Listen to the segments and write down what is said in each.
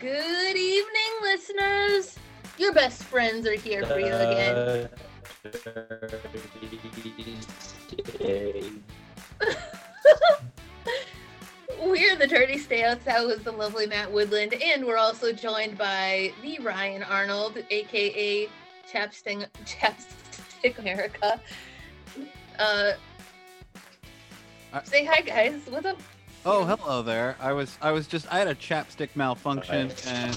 Good evening, listeners. Your best friends are here for you again. We're the Dirty Stayouts. That was the lovely Matt Woodland, and we're also joined by the Ryan Arnold, aka Chapstick Chapstick America. Uh, Uh, say hi, guys. What's up? Oh, hello there. I was I was just I had a chapstick malfunction and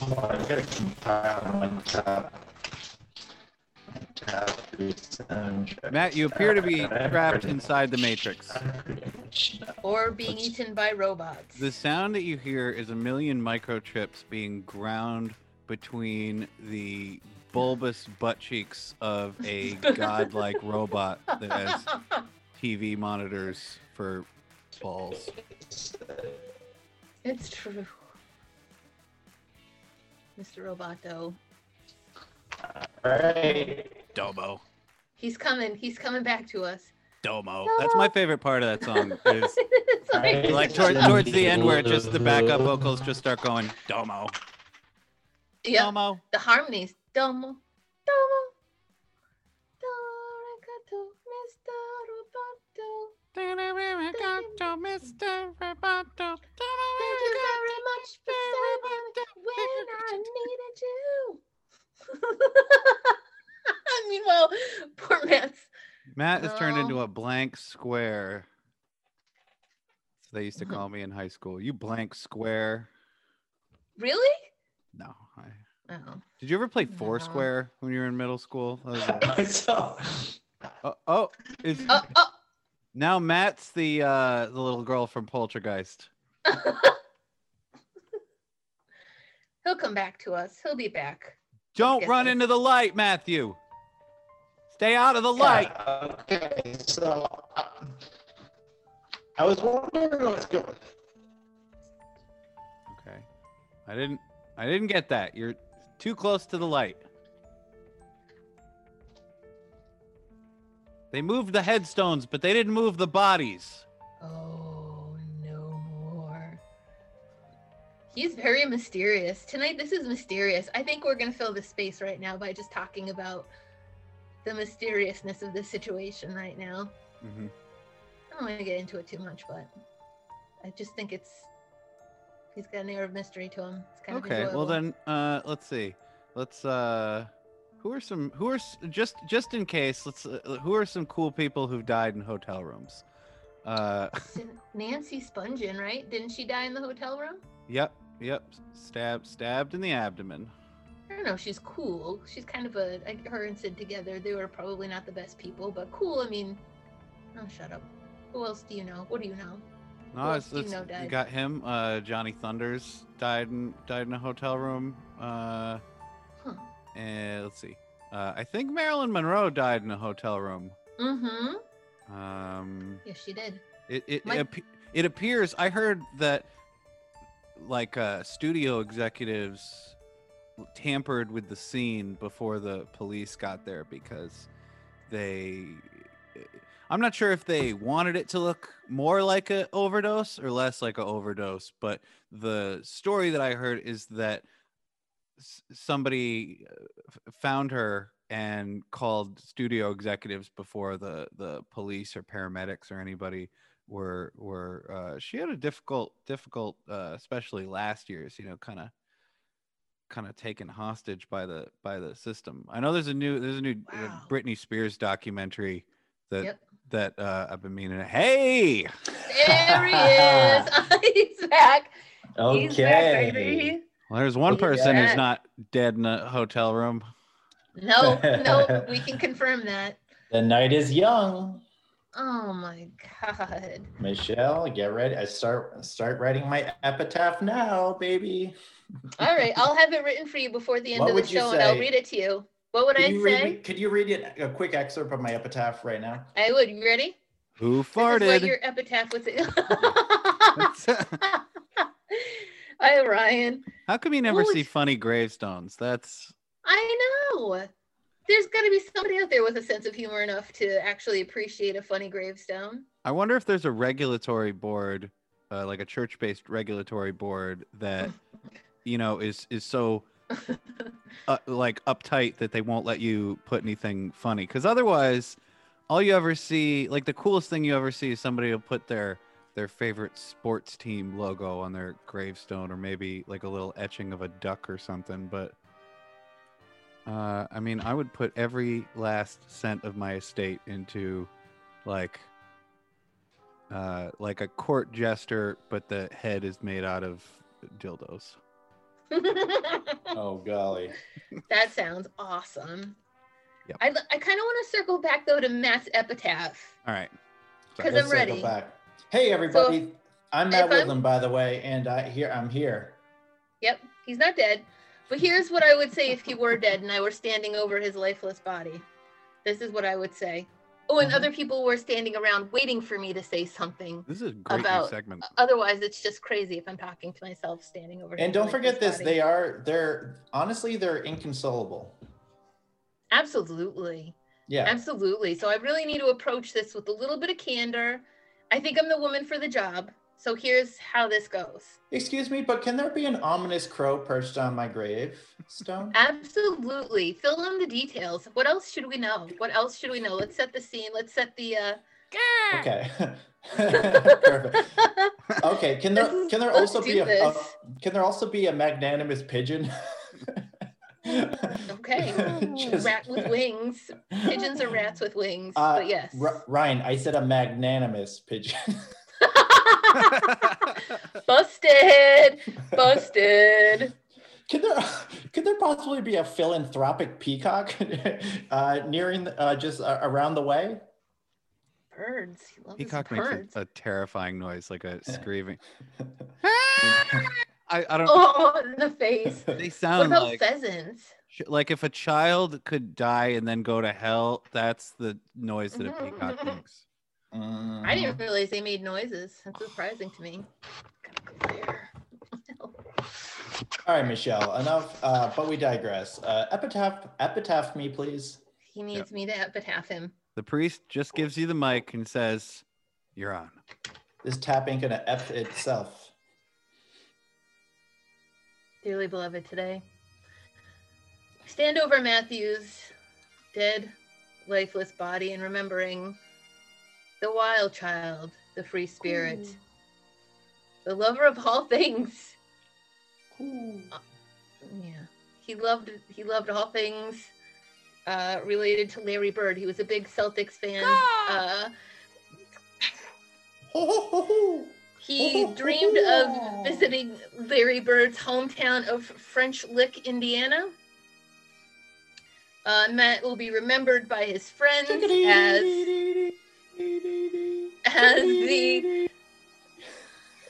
Matt, you appear to be trapped inside the matrix. Or being eaten by robots. The sound that you hear is a million microchips being ground between the bulbous butt cheeks of a godlike robot that has TV monitors for balls. It's true. Mr. Roboto. Alright. Domo. He's coming. He's coming back to us. Domo. That's my favorite part of that song. Is like- like toward, towards the end where just the backup vocals just start going Domo. yeah, Domo. the harmonies. Domo. Domo. Roboto. Thank you very much for saving when I needed you. Meanwhile, poor Matt's. Matt is turned into a blank square. So they used to call me in high school. You blank square. Really? No. I... Oh. Did you ever play No. Foursquare when you were in middle school? That was oh, oh, is Oh, oh. Now Matt's the uh the little girl from Poltergeist. He'll come back to us. He'll be back. Don't run I- into the light, Matthew. Stay out of the light. Okay, so uh, I was wondering what's going. Okay. I didn't I didn't get that. You're too close to the light. They moved the headstones, but they didn't move the bodies. Oh, no more. He's very mysterious. Tonight, this is mysterious. I think we're going to fill the space right now by just talking about the mysteriousness of the situation right now. Mhm. I don't want to get into it too much, but I just think it's. He's got an air of mystery to him. It's kind of Okay, well then uh let's see. Let's uh who are some who are just just in case, let's uh, who are some cool people who've died in hotel rooms? Uh Nancy Spungen, right? Didn't she die in the hotel room? yep, yep, stabbed stabbed in the abdomen. I don't know. She's cool. She's kind of a like her and Sid together. They were probably not the best people, but cool. I mean, oh, shut up. Who else do you know? What do you know? No, it's, you it's, know you got him. Uh, Johnny Thunders died in died in a hotel room. Uh, And let's see. Uh, I think Marilyn Monroe died in a hotel room. Mm-hmm. Um, Yes, she did. it it, My- it, appe- it appears. I heard that like uh, studio executives tampered with the scene before the police got there because they. I'm not sure if they wanted it to look more like a overdose or less like a overdose, but the story that I heard is that somebody uh, found her and called studio executives before the the police or paramedics or anybody were were uh, she had a difficult difficult uh, especially last year's you know kind of kind of taken hostage by the by the system. I know there's a new there's a new uh, Britney Spears documentary that Yep. that uh, I've been meaning. To, hey, There he is. He's back. He's back, Okay. baby. Well, there's one person who's not dead in a hotel room. No, no, we can confirm that. The night is young. Oh my god. Michelle, get ready. I start start writing my epitaph now, baby. All right, I'll have it written for you before the end What of the would you show, and I'll read it to you. What would Could I say? me, could you read it, a quick excerpt of my epitaph right now? I would. You ready? Who This is what farted? your epitaph was. Hi, Ryan. How come you never Who see funny gravestones? That's I know. There's got to be somebody out there with a sense of humor enough to actually appreciate a funny gravestone. I wonder if there's a regulatory board, uh, like a church-based regulatory board that you know, is is so uh, like uptight that they won't let you put anything funny. Because otherwise, all you ever see, like the coolest thing you ever see, is somebody will put their their favorite sports team logo on their gravestone, or maybe like a little etching of a duck or something. But uh, I mean, I would put every last cent of my estate into like uh, like a court jester, but the head is made out of dildos. Oh golly. that sounds awesome. Yep. I, I kind of want to circle back though to Matt's epitaph. all right because I'm circle ready. Back. Hey everybody, I'm Matt if I'm- Woodland, by the way, and I here I'm here. Yep, he's not dead. But here's what I would say if he were dead and I were standing over his lifeless body. This is what I would say. Oh, and Mhm. other people were standing around waiting for me to say something. This is a great new About- segment. Otherwise, it's just crazy if I'm talking to myself standing over. And don't forget this, body. they are they're honestly they're inconsolable. Absolutely. Yeah. Absolutely. So I really need to approach this with a little bit of candor. I think I'm the woman for the job. So here's how this goes. Excuse me, but can there be an ominous crow perched on my gravestone? Absolutely. Fill in the details. What else should we know? What else should we know? Let's set the scene. Let's set the uh Okay. Perfect. Okay, can there can there let's also be a, a can there also be a magnanimous pigeon? Okay. Just- rat with wings. Pigeons are rats with wings. Uh, but yes. R- Ryan, I said a magnanimous pigeon. Busted. Busted. Could there could there possibly be a philanthropic peacock uh, nearing uh, just uh, around the way? Birds. He loves his Peacock makes birds. a, a terrifying noise, like a screaming. I, I don't. Oh, in the face. They What sound about like pheasants? like if a child could die and then go to hell. That's the noise that a peacock makes. I Mhm. didn't realize they made noises. That's surprising to me. Go. All right, Michelle. Enough, uh, but we digress. Uh, epitaph, epitaph me, please. He needs me to epitaph him. The priest just gives you the mic and says, "You're on." This tap ain't gonna ep itself. Dearly beloved, today. Stand over Matthew's dead, lifeless body and remembering the wild child, the free spirit, the lover of all things. Yeah. He loved he loved all things uh, related to Larry Bird. He was a big Celtics fan. Uh, he dreamed of visiting Larry Bird's hometown of French Lick, Indiana. Uh, Matt will be remembered by his friends as as the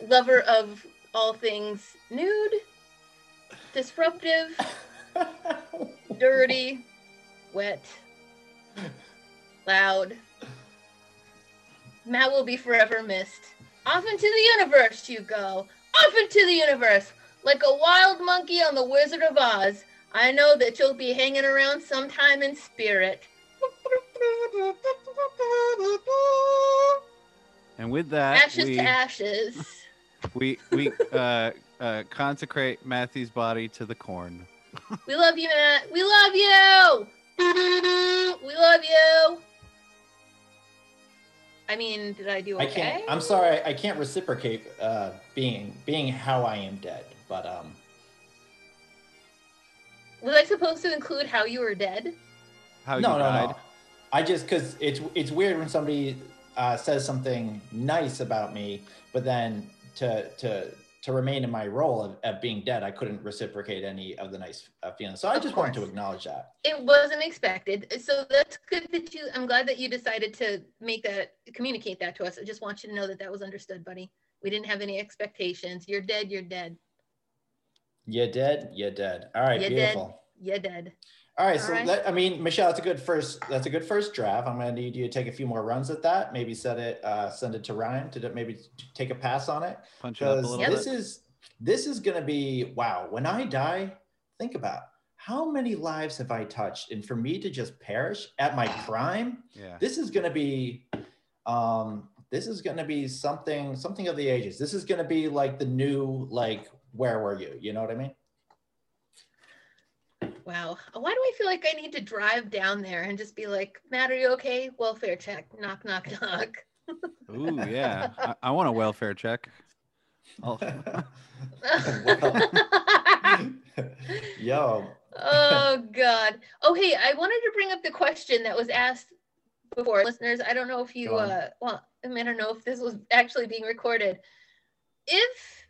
lover of all things nude, disruptive, dirty, wet, loud. Matt will be forever missed. Off into the universe you go. Off into the universe. Like a wild monkey on the Wizard of Oz. I know that you'll be hanging around sometime in spirit. And with that, Ashes we to ashes. we we uh, uh, consecrate Matthew's body to the corn. We love you, Matt. We love you. We love you. I mean, did I do okay? I can't. I'm sorry. I can't reciprocate uh, being being how I am dead. But um, Was I supposed to include how you were dead? How no, you no, died? no. I just because it's it's weird when somebody uh, says something nice about me, but then to to to remain in my role of, of being dead, I couldn't reciprocate any of the nice uh, feelings. So I Of just wanted to acknowledge that. It wasn't expected. So that's good that you, I'm glad that you decided to make that, communicate that to us. I just want you to know that that was understood, buddy. We didn't have any expectations. You're dead. You're dead. You dead? You dead? All right, You dead. beautiful. You're dead. All right, All so right. That, I mean, Michelle, that's a good first. That's a good first draft. I'm gonna need you to take a few more runs at that. Maybe set it, uh, send it to Ryan to maybe take a pass on it. Punch it up a because little this bit. is this is gonna be wow. When I die, think about how many lives have I touched, and for me to just perish at my prime, Yeah. this is gonna be, um, this is gonna be something something of the ages. This is gonna be like the new like where were you? You know what I mean? Wow. Why do I feel like I need to drive down there and just be like, Matt, are you okay? Welfare check. Knock, knock, knock. Ooh, yeah. I, I want a welfare check. Oh, Yo, oh God. Oh hey, I wanted to bring up the question that was asked before, listeners. I don't know if you uh well, I don't know if this was actually being recorded. If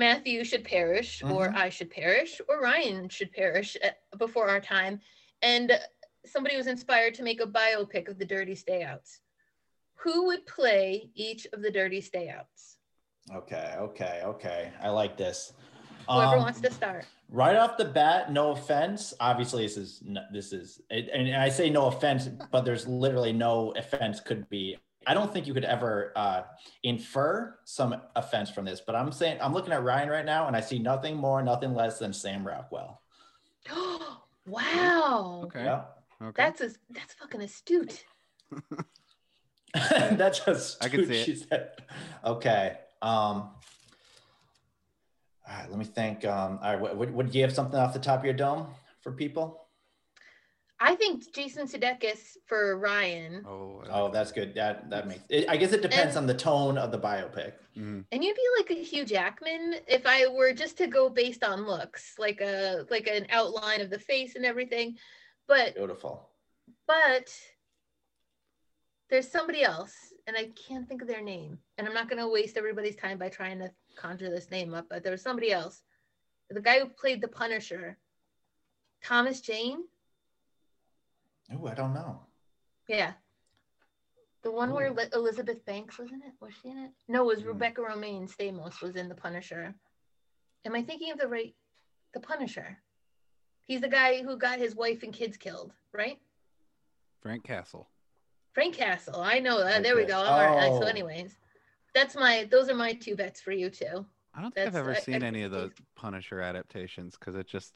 Matthew should perish, or Mhm. I should perish, or Ryan should perish before our time, and somebody was inspired to make a biopic of the Dirty Stayouts, who would play each of the Dirty Stayouts? okay, okay, okay. I like this. Whoever Um, wants to start. right off the bat no offense obviously this is this is and i say no offense but there's literally no offense could be i don't think you could ever uh, infer some offense from this but i'm saying i'm looking at ryan right now and i see nothing more nothing less than sam rockwell Oh wow. okay. yeah Okay. That's a, that's fucking astute. that's just I can see it. said okay um all right let me think um all right what, what, would you have something off the top of your dome for people I think Jason Sudeikis for Ryan, oh, Oh, that's good. That that makes. It, I guess it depends And- on the tone of the biopic. mhm. and you'd be like a Hugh Jackman if I were just to go based on looks, like a like an outline of the face and everything. But Beautiful. but there's somebody else, and I can't think of their name, and I'm not gonna waste everybody's time by trying to conjure this name up. But there was somebody else, the guy who played the Punisher, Thomas Jane. Oh, I don't know. Yeah. The one where Ooh. Li- Elizabeth Banks was in it? Was she in it? No, it was Hmm. Rebecca Romijn Stamos was in The Punisher. Am I thinking of the right? The Punisher. He's the guy who got his wife and kids killed, right? Frank Castle. Frank Castle. I know that. There we go. All right. Oh. So, anyways, that's my. Those are my two bets for you too. I don't think I've ever I- seen I any of think those Punisher adaptations because it just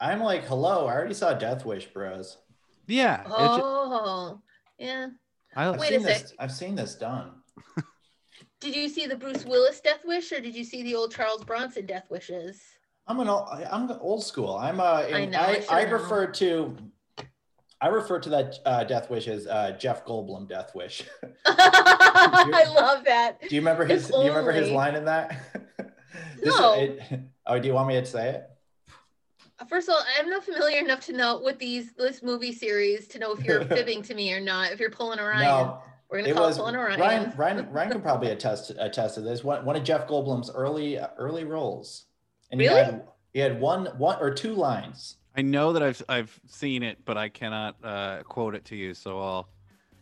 I'm like, hello. I already saw Death Wish, bros. yeah. it ju- Oh, yeah. I, I've Wait a seen this. I've seen this done. Did you see the Bruce Willis Death Wish, or did you see the old Charles Bronson Death Wishes? I'm an old, I'm old school. I'm uh, and know, I I, should I, know. refer to, I refer to that uh, Death Wish as uh, Jeff Goldblum Death Wish. I love that. do you remember his? If Do you remember his line in that? No. it- oh, do you want me to say it? First of all, I'm not familiar enough to know with these this movie series to know if you're fibbing to me or not. If you're pulling a Ryan, No, we're gonna call was it pulling a Ryan. Ryan. Ryan, Ryan could probably attest attest to this. One one of Jeff Goldblum's early early roles, and he had he had one one or two lines. I know that I've I've seen it, but I cannot uh, quote it to you, so I'll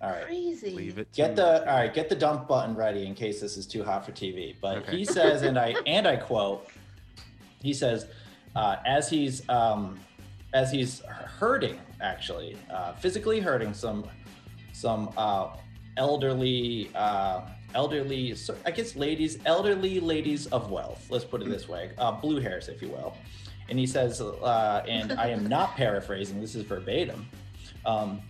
All right, Crazy. leave it. To get the you. all right, get the dump button ready in case this is too hot for TV. But Okay. he says, and I and I quote, he says, uh, as he's um, as he's hurting, actually, uh, physically hurting some some uh, elderly uh, elderly I guess ladies elderly ladies of wealth. Let's put it this way, uh, blue hairs, if you will. And he says, uh, and I am not paraphrasing. This is verbatim. Um,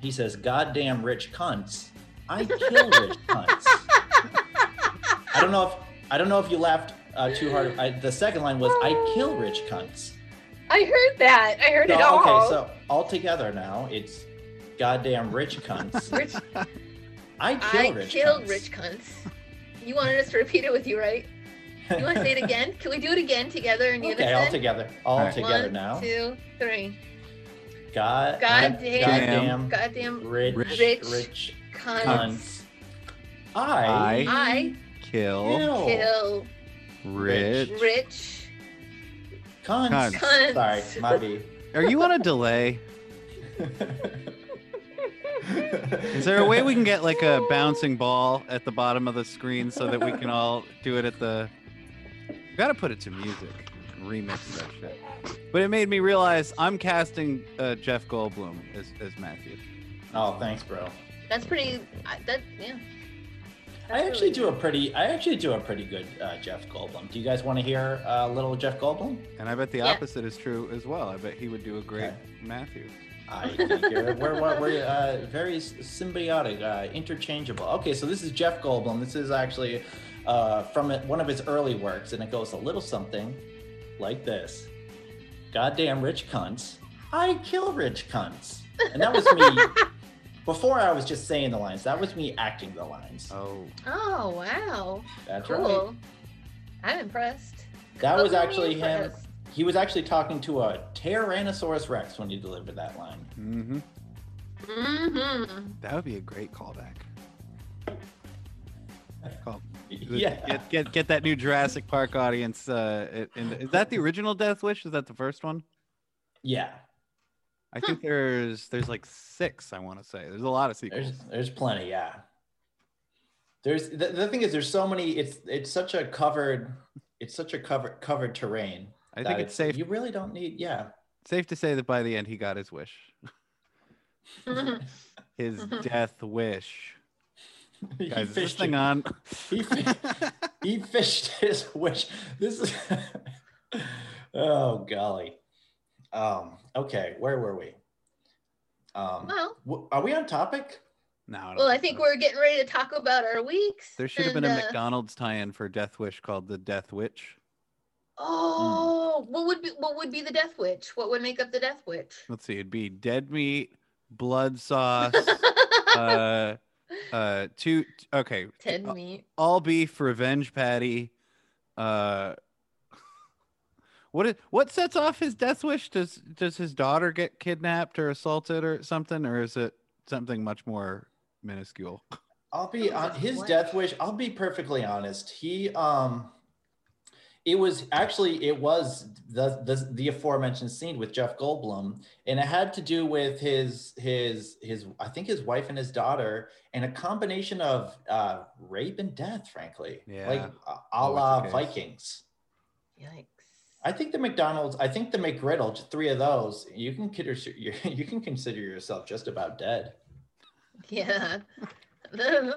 he says, "Goddamn rich cunts." I kill rich cunts. I don't know if I don't know if you laughed uh, too hard. I, the second line was, "I kill rich cunts." I heard that. I heard So, it all. okay, so all together now, it's goddamn rich cunts. Rich, I kill I rich killed cunts. rich cunts. You wanted us to repeat it with you, right? You want to say it again? Can we do it again together in unison? okay, all together, all Alright. together One, now. two, three. God, Goddamn- goddamn, Goddamn rich, Rich- rich, rich cunts. cunts. I, I kill kill kill rich. rich cunts. Cunts. cunts. Sorry, my B. Are you on a delay? Is there a way we can get like a bouncing ball at the bottom of the screen so that we can all do it at the? We gotta put it to music, remix that shit. But it made me realize I'm casting uh, Jeff Goldblum as, as Matthew. oh, thanks, bro. That's pretty. That yeah. I actually really do a pretty, I actually do a pretty good uh, Jeff Goldblum. Do you guys want to hear a little Jeff Goldblum? And I bet the Yeah. opposite is true as well. I bet he would do a great Okay. Matthew. I think you're, we're we're, we're uh, very symbiotic, uh, interchangeable. Okay, so this is Jeff Goldblum. This is actually uh, from one of his early works, and it goes a little something like this. goddamn rich cunts. I kill rich cunts. And that was me. Before I was just saying the lines. That was me acting the lines. Oh, Oh wow. That's right. Cool. I'm impressed. That was actually him. He was actually talking to a Tyrannosaurus Rex when he delivered that line. mm-hmm. Mm-hmm. That would be a great callback. Call. Yeah. Get, get get that new Jurassic Park audience. Uh, in- in- is that the original Death Wish? Is that the first one? Yeah. I think there's there's like six. I want to say there's a lot of sequels. There's there's plenty, yeah. There's the, the thing is there's so many it's it's such a covered it's such a covered covered terrain. I think it's safe You really don't need yeah. safe to say that by the end he got his wish, his death wish. He Guys, is this fished thing it. on? He, he fished his wish. This is oh golly. Um okay, where were we? Um well, w- are we on topic? no. I don't well, I think so. we're getting ready to talk about our weeks. There should have been a uh, McDonald's tie-in for Death Wish called the Death Witch. Oh, what would be what would be the Death Witch? What would make up the Death Witch? Let's see, it'd be dead meat, blood sauce, uh, uh, two. Okay, Ten uh, meat. all beef revenge patty. Uh, what is what sets off his death wish? Does does his daughter get kidnapped or assaulted or something, or is it something much more minuscule? I'll be on his death wish. I'll be perfectly honest. He um it was actually it was the the the aforementioned scene with Jeff Goldblum and it had to do with his his his I think his wife and his daughter and a combination of uh rape and death frankly. Yeah. Like a- a la the case. Vikings. Yikes. I think the McDonald's, I think the McGriddle, three of those, you can consider you can consider yourself just about dead. Yeah.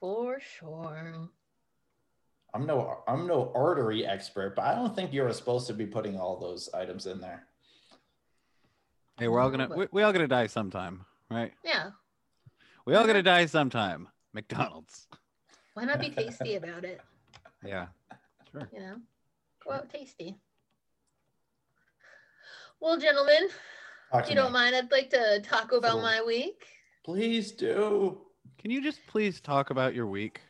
For sure. I'm no I'm no artery expert, but I don't think you're supposed to be putting all those items in there. Hey, we're all gonna we, we all gonna die sometime, right? Yeah. We all gonna die sometime. McDonald's. Why not be tasty about it? Yeah. Sure. You know? Go out tasty. Well, gentlemen, Talk if you me. don't mind, I'd like to talk about my week. Please do. Can you just please talk about your week?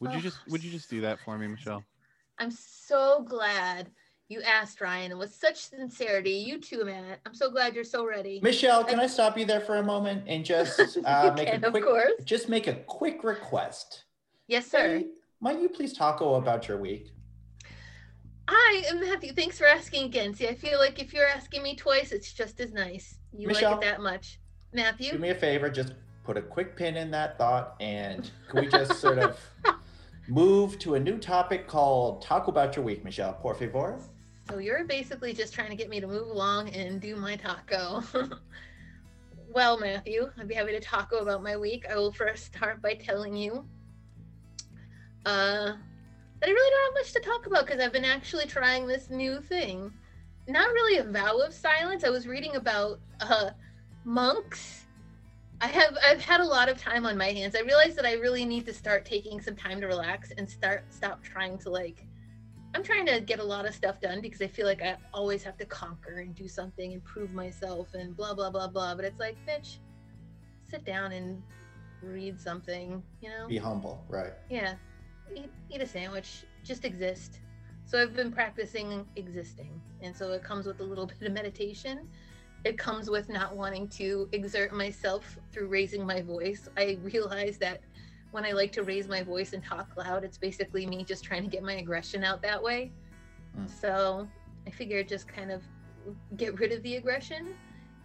Would you Oh, just would you just do that for me, Michelle? I'm so glad you asked Ryan and with such sincerity. You too, Matt. I'm so glad you're so ready. Michelle, can I stop you there for a moment and just uh, You make can, a of quick course. just make a quick request? Yes, sir. Hey, might you please talk about your week? I am Matthew. Thanks for asking again. See, I feel like if you're asking me twice, it's just as nice. You Michelle? like it that much. Matthew? Do me a favor, just put a quick pin in that thought and can we just sort of move to a new topic called talk about your week, Michelle, por favor? So you're basically just trying to get me to move along and do my taco. well, Matthew, I'd be happy to taco about my week. I will first start by telling you uh, that I really don't have much to talk about because I've been actually trying this new thing. Not really a vow of silence. I was reading about uh, monks. I have I've had a lot of time on my hands. I realized that I really need to start taking some time to relax and start stop trying to like I'm trying to get a lot of stuff done because I feel like I always have to conquer and do something and prove myself and blah blah blah blah. But it's like, bitch, sit down and read something, you know? Be humble, right? Yeah. Eat, eat a sandwich. Just exist. So I've been practicing existing. And so it comes with a little bit of meditation. It comes with not wanting to exert myself through raising my voice. I realize that when I like to raise my voice and talk loud, it's basically me just trying to get my aggression out that way. Mm. So I figured just kind of get rid of the aggression.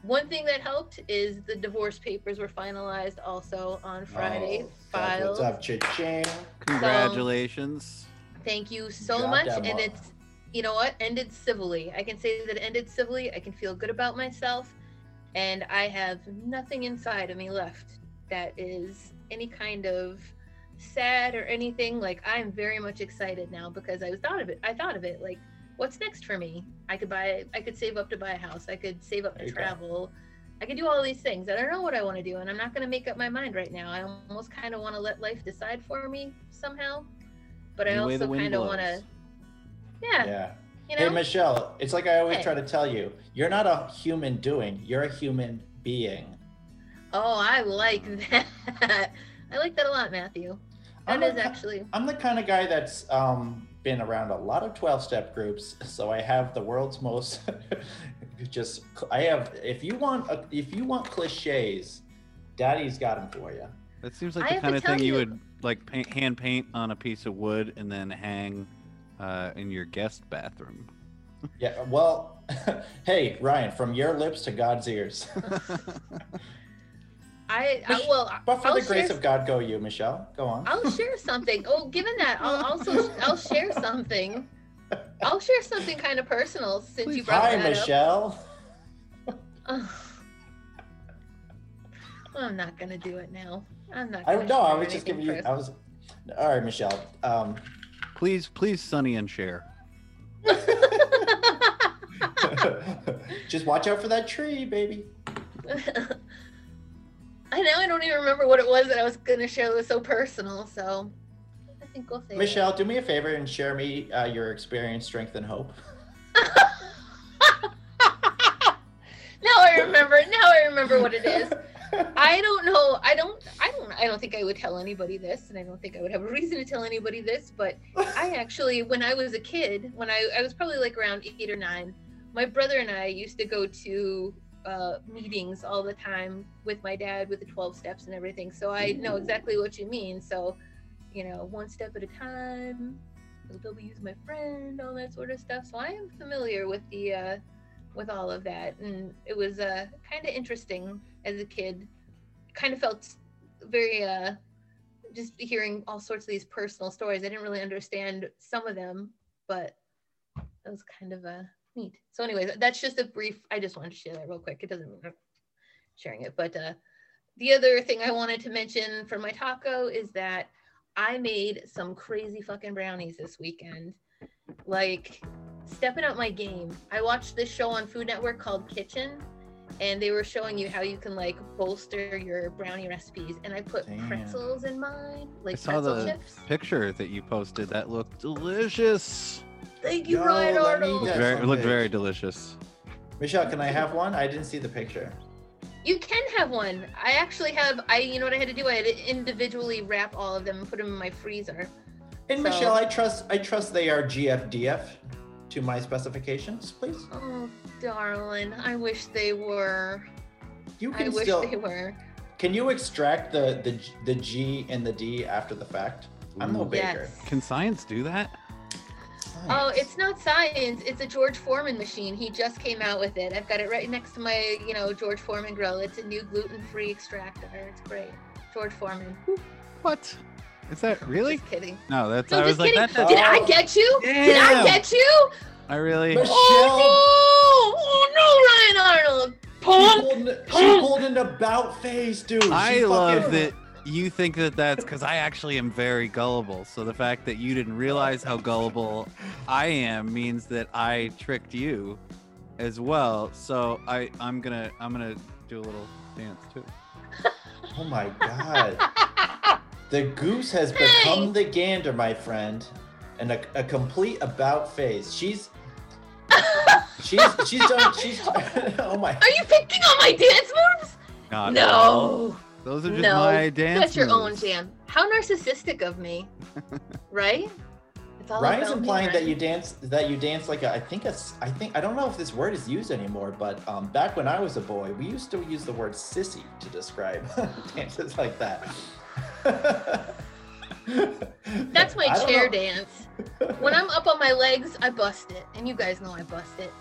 One thing that helped is the divorce papers were finalized also on oh, Friday. Oh, filed. what's up, cha-ching. Congratulations. Thank you so Drop much. And bomb. it's, you know what, ended civilly. I can say that it ended civilly. I can feel good about myself. And I have nothing inside of me left that is any kind of sad or anything. Like I'm very much excited now because I was thought of it. I thought of it like, what's next for me? I could buy, I could save up to buy a house. I could save up There to you go. travel. I could do all these things. I don't know what I want to do, and I'm not going to make up my mind right now. I almost kind of want to let life decide for me somehow, but I Any way the also kind of want to yeah, Yeah. You Hey? Michelle, it's like I always Hey. try to tell you. You're not a human doing. You're a human being. oh, I like that. I like that a lot, Matthew. I'm That is the actually. I'm the kind of guy that's um, been around a lot of 12 step groups, so I have the world's most just I have if you want a, if you want clichés, daddy's got them for you. That seems I like the have kind of thing you you- would like paint, hand paint on a piece of wood and then hang uh, in your guest bathroom. Yeah, well, hey, Ryan, from your lips to God's ears. I, I well, But for I'll the grace of God go you, Michelle. Go on. I'll share something. Oh, given that, I'll also I'll share something. I'll share something kind of personal since you brought Hi, that Michelle. up. Ugh. I'm not gonna do it now. I'm not. I Gonna don't know. I was just giving you. I was. All right, Michelle. Um, please, please, Sonny and share. just watch out for that tree, baby. I know I don't even remember what it was that I was gonna share that was so personal. So I think we'll say it. Michelle, do me a favor and share me uh, your experience, strength, and hope. now I remember. Now I remember what it is. I don't know. I don't. I don't. I don't think I would tell anybody this, and I don't think I would have a reason to tell anybody this. But I actually, when I was a kid, when I I was probably like around eight or nine, my brother and I used to go to uh, meetings all the time with my dad with the twelve steps and everything. So I know exactly what you mean. So, you know, one step at a time. W's my friend, all that sort of stuff. So I am familiar with the uh, with all of that, and it was uh, kind of interesting as a kid. Kind of felt very uh, just hearing all sorts of these personal stories. I didn't really understand some of them, but it was kind of uh, neat. So, anyways, that's just a brief. I just wanted to share that real quick. It doesn't mean I'm sharing it, but uh, the other thing I wanted to mention for my taco is that I made some crazy fucking brownies this weekend. Like stepping up my game. I watched this show on Food Network called Kitchen, and they were showing you how you can like bolster your brownie recipes. And I put Damn. pretzels in mine, like I saw pretzel the chips. picture that you posted. That looked delicious. Thank you, Yo, Ryan Arnold. Yeah, Very, it looked very delicious. Michelle, can I have one? I didn't see the picture. You can have one. I actually have. I, you know what I had to do? I had to individually wrap all of them and put them in my freezer. And So- Michelle, I trust. I trust they are GFDF to my specifications, please. Oh, darling, I wish they were. You I can wish still. they were. Can you extract the the G- the G and the D after the fact? I'm no baker. Yes. Can science do that? Oh, it's not science. It's a George Foreman machine. He just came out with it. I've got it right next to my, you know, George Foreman grill. It's a new gluten-free extractor. It's great. George Foreman. What? Is that really? Just kidding. No, that's. No, I was just like, kidding. that, that's Did I get you? Did I get you? I really. Michelle, Oh no! Oh no, Ryan Arnold. she Punk. pulled, she pulled an about face, dude. She I love fucking- that you think that that's because I actually am very gullible. So the fact that you didn't realize how gullible I am means that I tricked you as well. So I I'm gonna I'm gonna do a little dance too. Oh my god. The goose has Hey! become the gander, my friend, and a, a complete about face. She's she's she's done. She's oh my. Are you picking on my dance moves? Not at all. No. Those are just No, my dance. That's your own jam. How narcissistic of me, right? It's all Ryan's about me, implying that you dance that you dance like a, I think a s- I think I don't know if this word is used anymore, but um, back when I was a boy, we used to use the word sissy to describe dances like that. That's my chair know. dance. When I'm up on my legs, I bust it, and you guys know I bust it.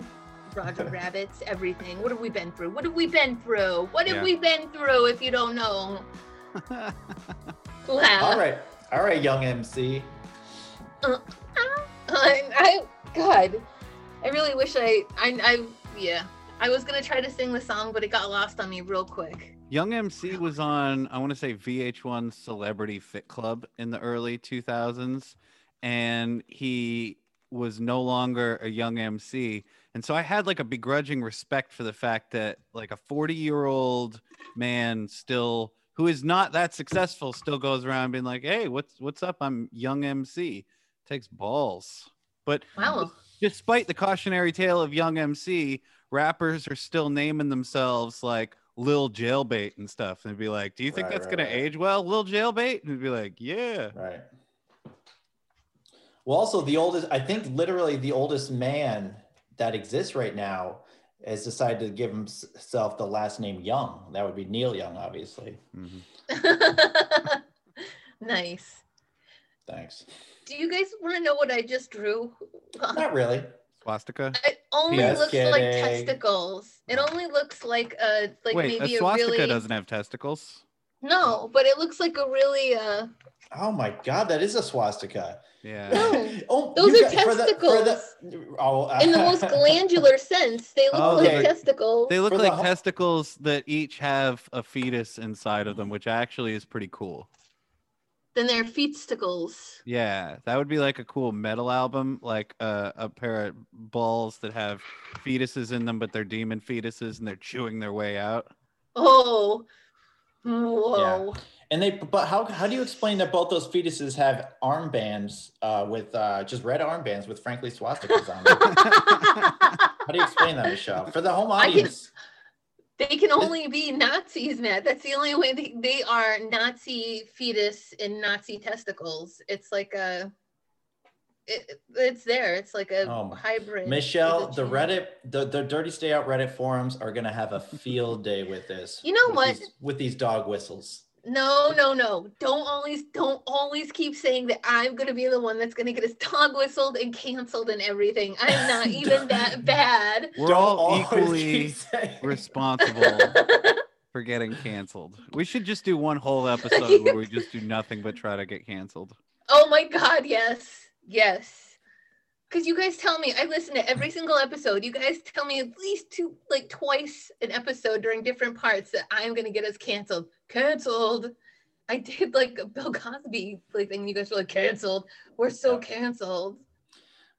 Roger rabbits, everything. What have we been through? What have we been through? What have Yeah. we been through? If you don't know, All wow. right, all right, young MC. Uh, I, I, God, I really wish I, I, I, yeah. I was gonna try to sing the song, but it got lost on me real quick. Young MC was on, I want to say VH1 Celebrity Fit Club in the early 2000s, and he was no longer a young MC. And so I had like a begrudging respect for the fact that like a 40 year old man still who is not that successful still goes around being like, "Hey, what's what's up? I'm young MC." Takes balls. But Wow. despite the cautionary tale of young MC, rappers are still naming themselves like Lil Jailbait and stuff. And be like, Do you think Right, that's right, gonna right. age well, Lil Jailbait? And be like, Yeah. Right. Well, also the oldest, I think literally the oldest man that exists right now has decided to give himself the last name Young. That would be Neil Young, obviously. Mhm. nice. Thanks. Do you guys want to know what I just drew? Not really. Swastika. It only Just looks like testicles. It only looks like a like Wait, maybe a a, swastika really doesn't have testicles. No, but it looks like a really uh Oh my God, that is a swastika. Yeah. No, oh, those are got- for the- for the- oh, uh, in the most glandular sense. They look Oh, like they- testicles. They look For the like ho- testicles that each have a fetus inside of them, which actually is pretty cool. then they're feetsticles. Yeah, that would be like a cool metal album, like uh, a pair of balls that have fetuses in them, but they're demon fetuses and they're chewing their way out. Oh, whoa. And they, but how, how do you explain that both those fetuses have armbands uh, with uh, just red armbands with frankly swastikas on them? how do you explain that, Michelle? For the home can- audience, They can only be Nazis, Matt. That's the only way they, they are Nazi fetus and Nazi testicles. It's like a, it, it's there. It's like a Oh, hybrid. Michelle, the. Reddit, the, the Dirty Stay Out Reddit forums are gonna have a field day with this. You know with what? These, with these dog whistles. No, no, no. Don't always, don't always keep saying that I'm gonna be the one that's gonna get his dog whistled and canceled and everything. I'm not even that bad. We're Don't all equally responsible for getting canceled. We should just do one whole episode where we just do nothing but try to get canceled. Oh my god, yes. Yes. Cause you guys tell me I listen to every single episode. You guys tell me at least two like twice an episode during different parts that I'm gonna get us canceled. Canceled. I did like a Bill Cosby like thing. You guys were like canceled. We're so canceled.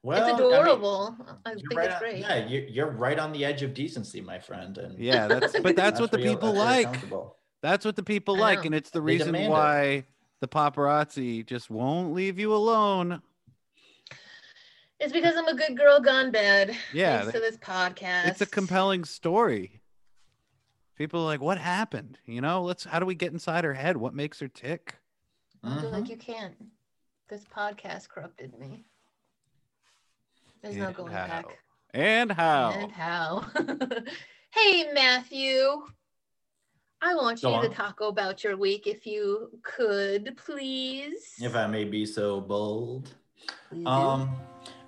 Well, it's I mean, adorable. I, think right it's on- great. Yeah, you're, you're right on the edge of decency, my friend. And Yeah, that's but that's what the real- people that's like. That's what the people like, and it's the They reason demand it. why the paparazzi just won't leave you alone. It's because I'm a good girl gone bad. Yeah, Thanks to this podcast. It's a compelling story. People are like, what happened? You know, let's how do we get inside her head? What makes her tick? I feel like you can't. This podcast corrupted me. There's no going how? back. And how? And how? hey, Matthew. I want Go you to on. talk about your week if you could, please. If I may be so bold. Please do. Um,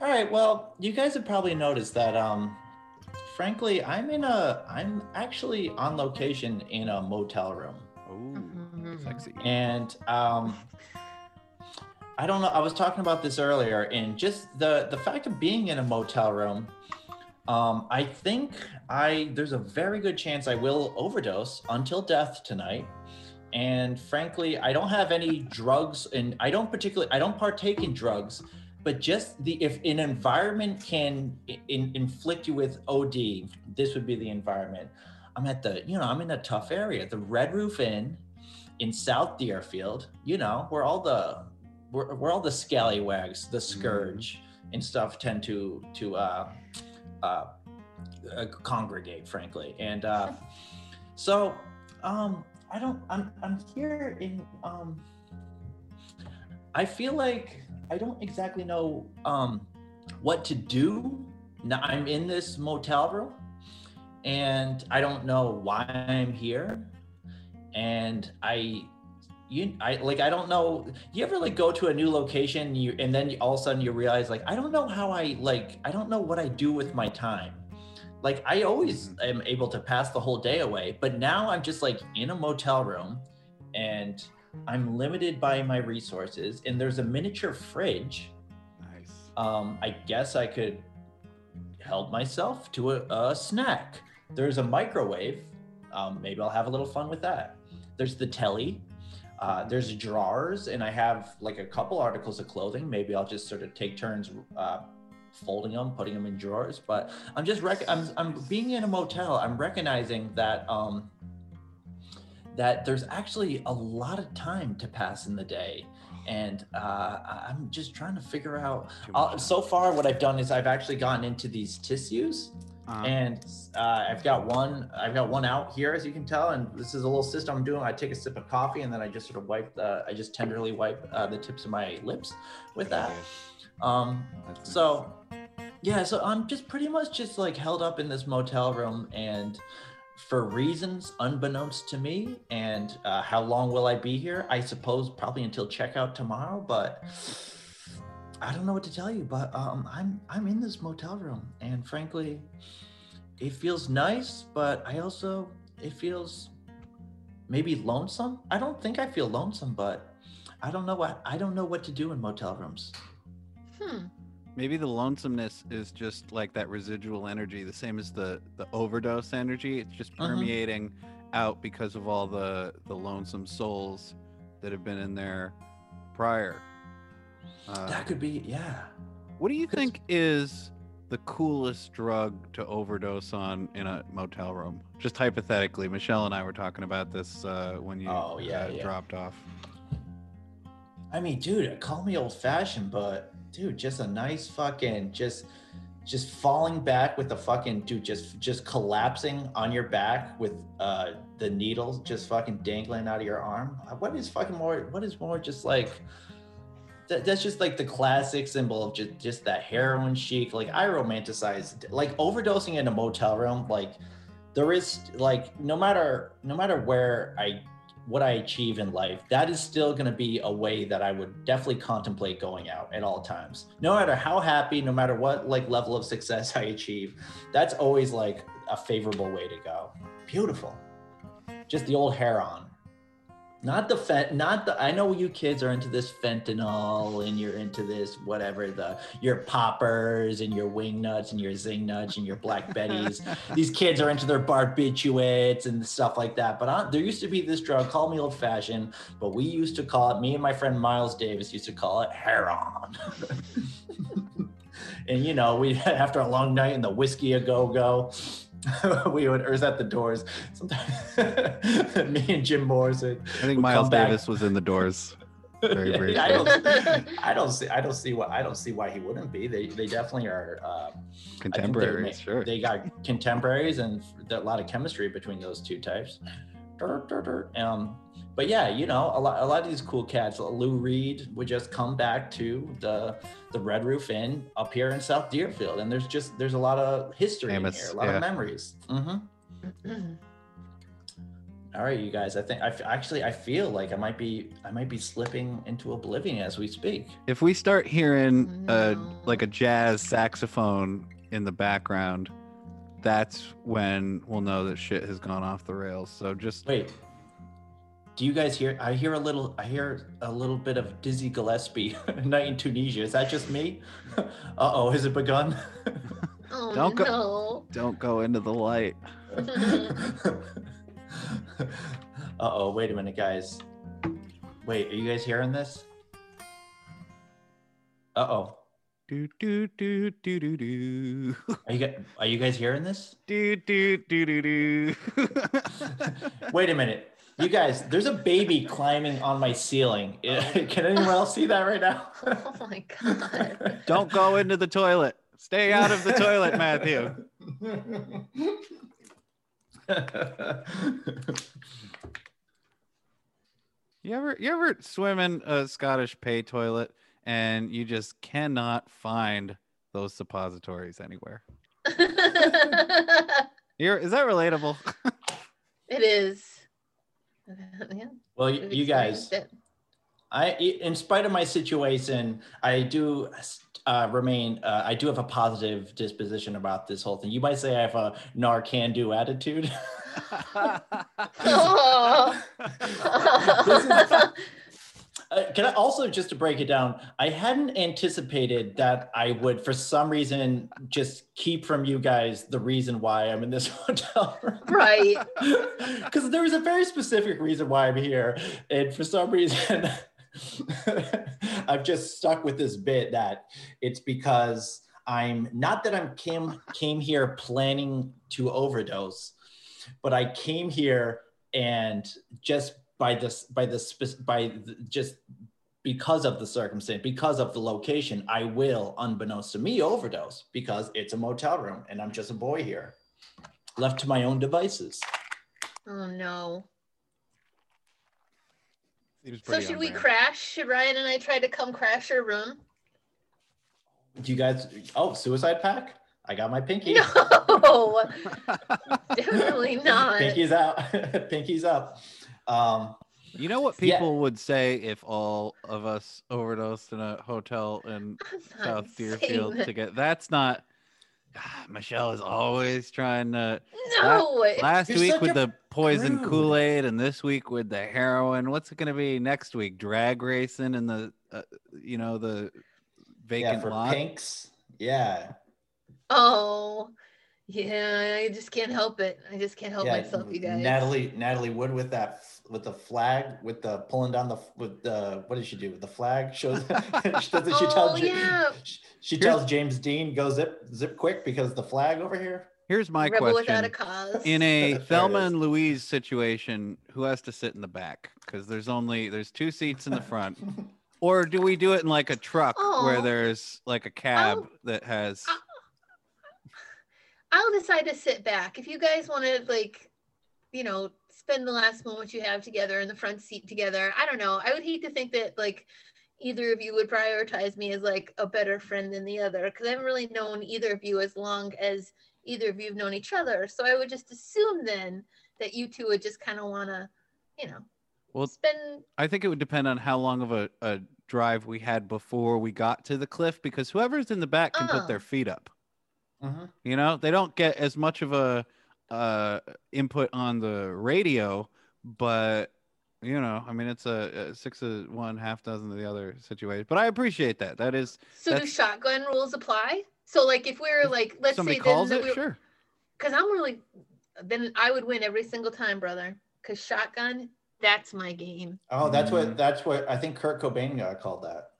all right. Well, you guys have probably noticed that. Um, frankly, I'm in a. I'm actually on location in a motel room, Ooh, Mhm. sexy. and um, I don't know. I was talking about this earlier, and just the the fact of being in a motel room. Um, I think I there's a very good chance I will overdose until death tonight. And frankly, I don't have any drugs, and I don't particularly I don't partake in drugs. But just the if an environment can in, inflict you with OD, this would be the environment. I'm at the you know I'm in a tough area, the Red Roof Inn in South Deerfield. You know where all the where, where all the scallywags, the scourge and stuff tend to to uh, uh, uh, congregate, frankly. And uh, so, um, I don't. I'm I'm here in. Um, I feel like I don't exactly know um, what to do. Now I'm in this motel room, and I don't know why I'm here, and I. You, I like. I don't know. You ever like go to a new location, you, and then all of a sudden you realize, like, I don't know how I like. I don't know what I do with my time like I always am able to pass the whole day away, but now I'm just like in a motel room and I'm limited by my resources and there's a miniature fridge. Nice. Um, I guess I could help myself to a, a snack. There's a microwave. Um, maybe I'll have a little fun with that. There's the telly. Uh, there's drawers, and I have like a couple articles of clothing. Maybe I'll just sort of take turns uh, folding them, putting them in drawers. But I'm just rec- I'm I'm being in a motel. I'm recognizing that um, that there's actually a lot of time to pass in the day, and uh, I'm just trying to figure out. Uh, so far, what I've done is I've actually gotten into these tissues, Uh, and uh, I've got one. I've got one out here, as you can tell, and this is a little system I'm doing. I take a sip of coffee, and then I just sort of wipe. The, I just tenderly wipe uh, the tips of my lips with that. Um, so, yeah, so I'm just pretty much just like held up in this motel room, and for reasons unbeknownst to me, and uh, how long will I be here? I suppose probably until checkout tomorrow, but I don't know what to tell you. But um, I'm I'm in this motel room, and frankly, it feels nice, but I also it feels maybe lonesome. I don't think I feel lonesome, but I don't know what I don't know what to do in motel rooms. Hmm. Maybe the lonesomeness is just like that residual energy, the same as the the overdose energy. It's just Mhm. permeating out because of all the the lonesome souls that have been in there prior. Uh, That could be, yeah. what do you think is the coolest drug to overdose on in a motel room? Just hypothetically, Michelle and I were talking about this uh, when you Oh, yeah, uh, yeah. dropped off. I mean, dude, call me old fashioned, but dude, just a nice fucking just just falling back with the fucking dude just just collapsing on your back with uh the needles just fucking dangling out of your arm. Uh, What is fucking more what is more just like that, that's just like the classic symbol of just just that heroin chic. Like I romanticize like overdosing in a motel room. Like there is like no matter no matter where I what I achieve in life, that is still going to be a way that I would definitely contemplate going out at all times. No matter how happy, no matter what like level of success I achieve, that's always like a favorable way to go. Beautiful. Just the old hair on. Not the fent, not the. I know you kids are into this fentanyl and you're into this whatever the your poppers and your wing nuts and your zing nuts and your black betties these kids are into their barbiturates and stuff like that. But uh, there used to be this drug, call me old fashioned, but we used to call it, me and my friend Miles Davis used to call it heron. and you know, we after a long night in the whiskey a go go, we would, or is that the doors? Sometimes me and Jim Morrison. I think Miles come back- Davis was in the doors. Very Yeah, briefly. I don't, I don't see, I don't see what, I don't see why he wouldn't be. They, they definitely are. Um, Contemporaries, sure. They got contemporaries and a lot of chemistry between those two types. Um, but yeah, you know, a lot, a lot of these cool cats. Lou Reed would just come back to the the Red Roof Inn up here in South Deerfield, and there's just there's a lot of history Famous, in here, a lot yeah. of memories. hmm All right, you guys. I think I f- actually I feel like I might be I might be slipping into oblivion as we speak. If we start hearing uh, No. like a jazz saxophone in the background, that's when we'll know that shit has gone off the rails. So just Wait. Do you guys hear? I hear a little. I hear a little bit of Dizzy Gillespie, "Night in Tunisia." Is that just me? uh oh, has it begun? Oh Don't go- no. don't go into the light. uh oh, wait a minute, guys. Wait, are you guys hearing this? Uh oh, Do do do do do do are you guys are you guys hearing this? do do do do do. Wait a minute. You guys, there's a baby climbing on my ceiling. Can anyone else see that right now? Oh my god. Don't go into the toilet. Stay out of the toilet, Matthew. You ever you ever swim in a Scottish pay toilet and you just cannot find those suppositories anywhere? Is that relatable? it is. Yeah, well, you, you guys, it. I, in spite of my situation, I do uh, remain. Uh, I do have a positive disposition about this whole thing. You might say I have a Narcan-do attitude. Oh. Uh, can I also just to break it down? I hadn't anticipated that I would, for some reason, just keep from you guys the reason why I'm in this hotel room. right. Because there was a very specific reason why I'm here, and for some reason, I've just stuck with this bit that it's because I'm not that I'm came came here planning to overdose, but I came here and just by this by this by the, just because of the circumstance, because of the location, I will, unbeknownst to me, overdose because it's a motel room and I'm just a boy here, left to my own devices. Oh no. So should we crash? Should Ryan and I try to come crash your room? Do you guys? Oh, suicide pack! I got my pinky. No, definitely not. Pinky's out. Pinky's up. Um, You know what Yeah. people would say if all of us overdosed in a hotel in South Deerfield that. together? That's not. Ah, Michelle is always trying to. No, it- Last You're week with the poison prude. Kool Aid, and this week with the heroin. What's it going to be next week? Drag racing in the, uh, you know, the vacant yeah, for lot. pinks. Yeah, oh, yeah. I just can't help it. I just can't help yeah. myself, you guys. Natalie, Natalie Wood with that, with the flag, with the pulling down the, with the, what did she do with the flag? Shows. she doesn't she tell? Oh, Ja- yeah. She, she tells James Dean go zip zip quick because the flag over here. Here's my Rebel question: without a cause. In a Thelma and Louise situation, who has to sit in the back? Because there's only there's two seats in the front. Or do we do it in like a truck where there's like a cab I'll- that has? I'll- I'll decide to sit back. If you guys want to, like, you know, spend the last moment you have together in the front seat together, I don't know. I would hate to think that, like, either of you would prioritize me as, like, a better friend than the other because I haven't really known either of you as long as either of you have known each other. So I would just assume then that you two would just kind of want to, you know, Well, spend. I think it would depend on how long of a, a drive we had before we got to the cliff because whoever's in the back can put their Oh. feet up. Mhm. You know, they don't get as much of a uh, input on the radio, but you know, I mean, it's a, a six of one, half dozen of the other situation. But I appreciate that. That is So do shotgun rules apply? So like if we're like let's somebody say calls then it, that we sure. because I'm really then I would win every single time, brother. Because shotgun, that's my game. Oh, that's Mm. what that's what I think Kurt Cobain got called that.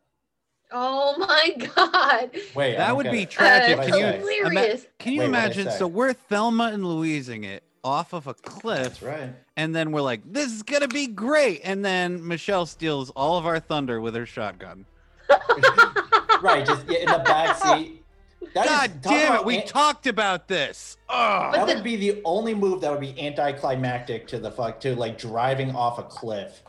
Oh my god, Wait, That don't would get be it. tragic. What'd Can you ima- can you Wait, imagine? So we're Thelma and Louising it off of a cliff, That's right. and then we're like, "This is gonna be great," and then Michelle steals all of our thunder with her shotgun. Right, just yeah, in the back seat. That is- God talk damn it! We an- talked about this. Ugh. that But would be the only move that would be anticlimactic to the fuck to like driving off a cliff.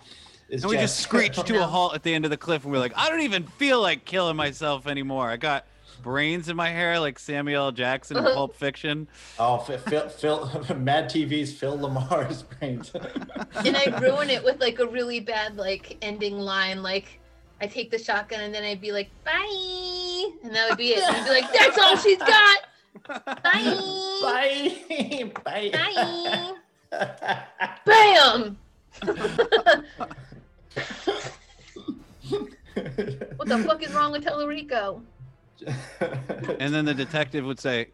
Is And we just screeched to a halt at the end of the cliff, and we're like, I don't even feel like killing myself anymore. I got brains in my hair like Samuel L. Jackson in Pulp Fiction. Oh, Phil, Phil, Phil Mad TV's Phil LaMarr's brains. and I ruin it with like a really bad like ending line, like I take the shotgun and then I'd be like, bye, and that would be it. And I'd be like, that's all she's got. Bye. Bye. Bye. Bye. Bam. What the fuck is wrong with Tellurico? And then the detective would say,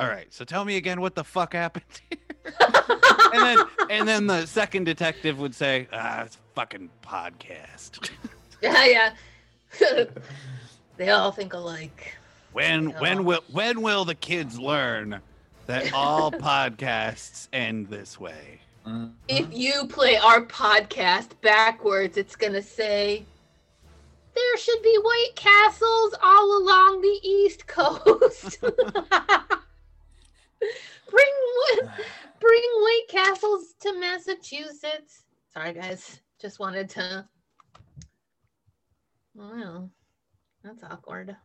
All right, so tell me again what the fuck happened here. and then and then the second detective would say, Ah, it's a fucking podcast. Yeah, yeah. they all think alike. When Yeah. when will when will the kids learn that all podcasts end this way? If mm-hmm. you play our podcast backwards, it's gonna say there should be White Castles all along the East Coast. bring bring White Castles to Massachusetts. Sorry, guys. Just wanted to. Well, that's awkward.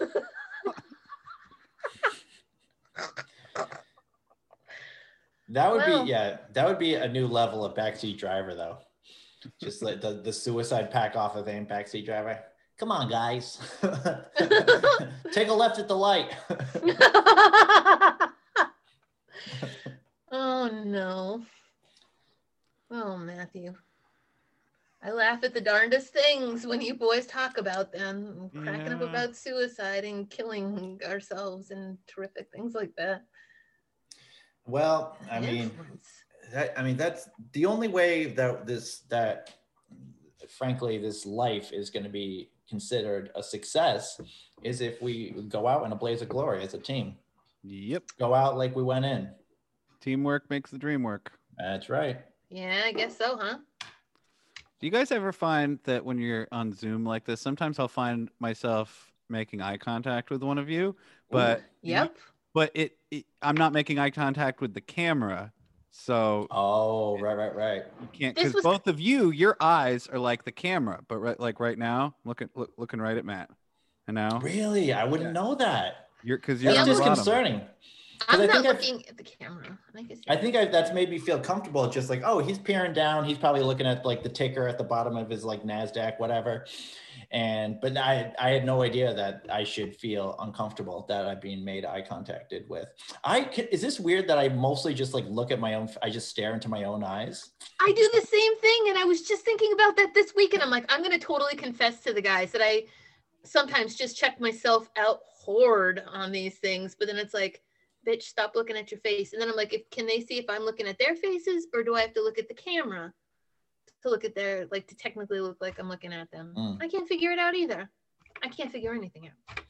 That would Well- be yeah. That would be a new level of backseat driver though. Just let the, the suicide pack off of thing, backseat driver. Come on, guys. Take a left at the light. oh no. Oh, Matthew. I laugh at the darndest things when you boys talk about them, cracking up about suicide and killing ourselves and terrific things like that. Well, I mean, that, I mean that's the only way that this that frankly this life is going to be considered a success is if we go out in a blaze of glory as a team. Yep. Go out like we went in. Teamwork makes the dream work. That's right. yeah, I guess so, huh? Do you guys ever find that when you're on Zoom like this, sometimes I'll find myself making eye contact with one of you, but Yep. But it, it I'm not making eye contact with the camera, so Oh, right, right, right. you can't because was- both of you, your eyes are like the camera, but right like right now, looking look, looking right at Matt, and now Really? I wouldn't know that. you're because you're That's on the Yeah. bottom. I'm I not think I've- looking at the camera. I. I think I, that's made me feel comfortable. It's just like, oh, he's peering down. He's probably looking at like the ticker at the bottom of his like Nasdaq, whatever. And but I I had no idea that I should feel uncomfortable that I've been made eye contacted with. I is this weird that I mostly just like look at my own. I just stare into my own eyes. I do the same thing, and I was just thinking about that this week, and I'm like, I'm gonna totally confess to the guys that I sometimes just check myself out hard on these things, but then it's like, bitch, stop looking at your face, and then I'm like, if can they see if I'm looking at their faces, or do I have to look at the camera to look at their like to technically look like I'm looking at them? Mm. I can't figure it out either. I can't figure anything out.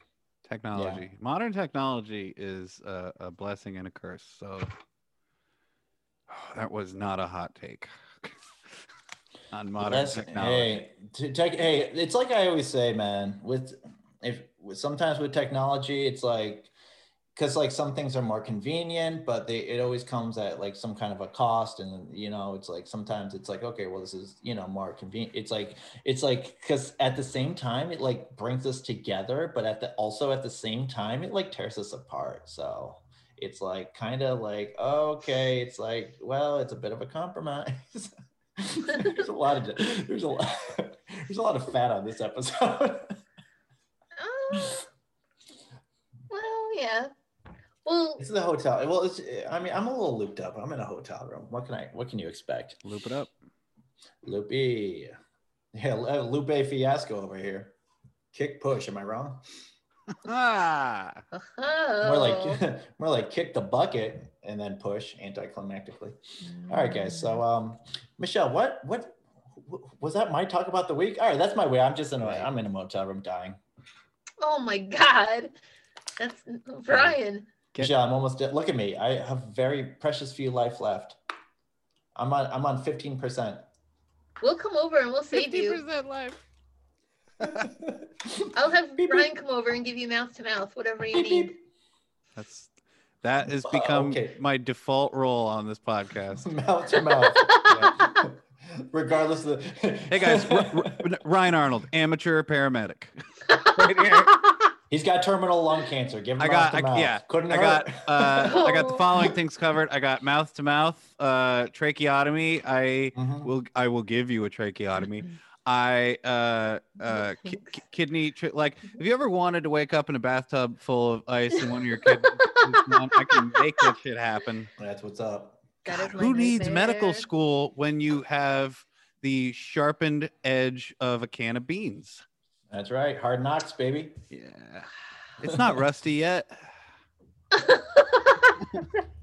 Technology, modern technology is a, a blessing and a curse. So that was not a hot take on modern That's- technology. Hey, to tech, hey, it's like I always say, man. With if sometimes with technology, it's like because like some things are more convenient, but they it always comes at like some kind of a cost, and you know, it's like sometimes it's like okay, well, this is you know more convenient. It's like it's like because at the same time, it like brings us together, but at the also at the same time, it like tears us apart. So it's like kind of like okay, it's like well, it's a bit of a compromise. there's a lot of there's a lot there's a lot of fat on this episode. Uh, well, yeah. Well, it's the hotel. Well, it's I mean I'm a little looped up. I'm in a hotel room. What can I what can you expect? Loop it up. Loopy. Yeah, Lupe fiasco over here. Kick push, am I wrong? Ah, More like more like kick the bucket and then push anticlimactically. All right, guys. So um Michelle, what what was that my talk about the week? All right, that's my way. I'm just in a I'm in a motel room dying. Oh my God. That's Brian. Get- Michelle, I'm almost dead. Look at me. I have very precious few life left. I'm on I'm on 15%. We'll come over and we'll save you. life. I'll have Beep, Brian beep. come over and give you mouth to mouth, whatever you Beep, need. beep. That's that has become okay. my default role on this podcast. mouth to mouth. Yeah. Regardless of the Hey guys, R- R- Ryan Arnold, amateur paramedic. Right here. He's got terminal lung cancer. Give him I mouth got, to I, mouth. yeah, Couldn't I hurt. got, uh, I got the following things covered. I got mouth to mouth, uh, tracheotomy. I Mhm. will, I will give you a tracheotomy. I, uh, uh, ki- ki- kidney, tri- like, have you ever wanted to wake up in a bathtub full of ice and one of your kidneys? is gone? I can make that shit happen. That's what's up. God, who needs medical school when you have the sharpened edge of a can of beans? That's right. Hard knocks, baby. Yeah, it's not rusty yet.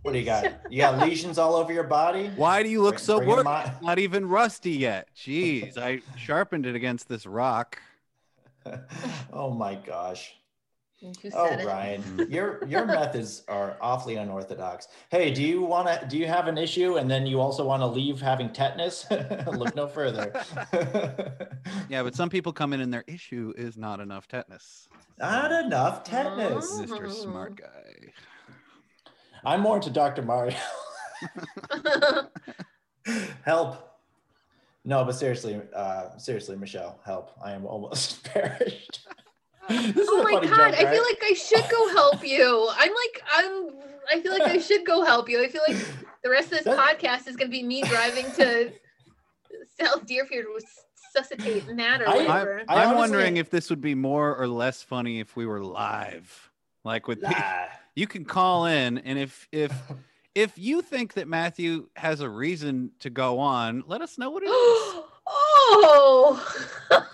What do you got? You got lesions all over your body? Why do you look Bring- so bring 'em worried? on. Not even rusty yet. Jeez, I sharpened it against this rock. oh my gosh. Who Oh, it? Ryan, your your methods are awfully unorthodox. Hey, do you want to? Do you have an issue, and then you also want to leave having tetanus? Look no further. Yeah, but some people come in and their issue is not enough tetanus. Not enough tetanus. Oh. Mr. Smart Guy. I'm more into Dr. Mario. help. No, but seriously, uh, seriously, Michelle, help. I am almost perished. This oh my god, joke, I feel like I should go help you. I'm like, I'm I feel like I should go help you. I feel like the rest of this That- podcast is gonna be me driving to South Deerfield to resuscitate Nat or I- whatever. I I'm honestly- wondering if this would be more or less funny if we were live. Like with Nah. you can call in and if if if you think that Matthew has a reason to go on, let us know what it is. oh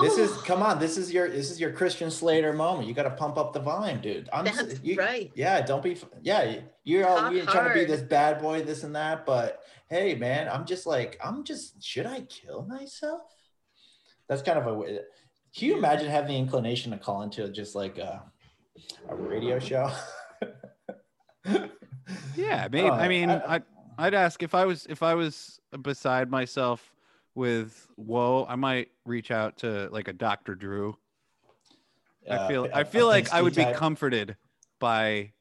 This is Oh, come on. This is your this is your Christian Slater moment. You got to pump up the volume, dude. I'm s- that's you, right. Yeah, don't be. Yeah, you're all you're trying to be this bad boy, this and that. But hey, man, I'm just like I'm just. Should I kill myself? That's kind of a. way- Can you imagine having the inclination to call into just like a, a radio show? Yeah, maybe. Oh, I uh, mean, I- I, I'd ask if I was if I was beside myself with woe, I might reach out to like a Dr. Drew. I Uh, feel a- I feel like I would be type. comforted by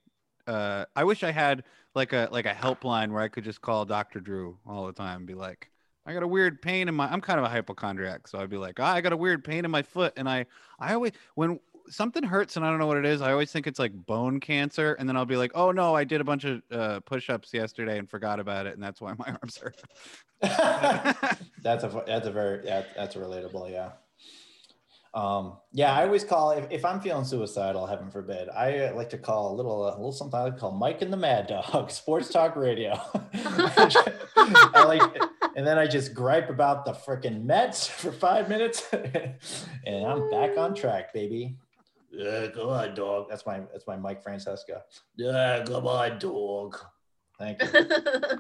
uh I wish I had like a like a helpline where I could just call Dr. Drew all the time and be like I got a weird pain in my I'm kind of a hypochondriac so I'd be like, "Ah, I got a weird pain in my foot." And I I always when something hurts and I don't know what it is, I always think it's like bone cancer and then I'll be like, "Oh no, I did a bunch of uh push-ups yesterday and forgot about it and that's why my arms hurt." that's a that's a very that, that's relatable yeah. Um yeah i always call if, if i'm feeling suicidal heaven forbid i like to call a little a little something i like call mike and the mad dog sports talk radio. I like and then i just gripe about the freaking mets for five minutes and i'm back on track baby yeah, come on, dog. That's my that's my Mike Francesca. Yeah, come on, dog. Thank you.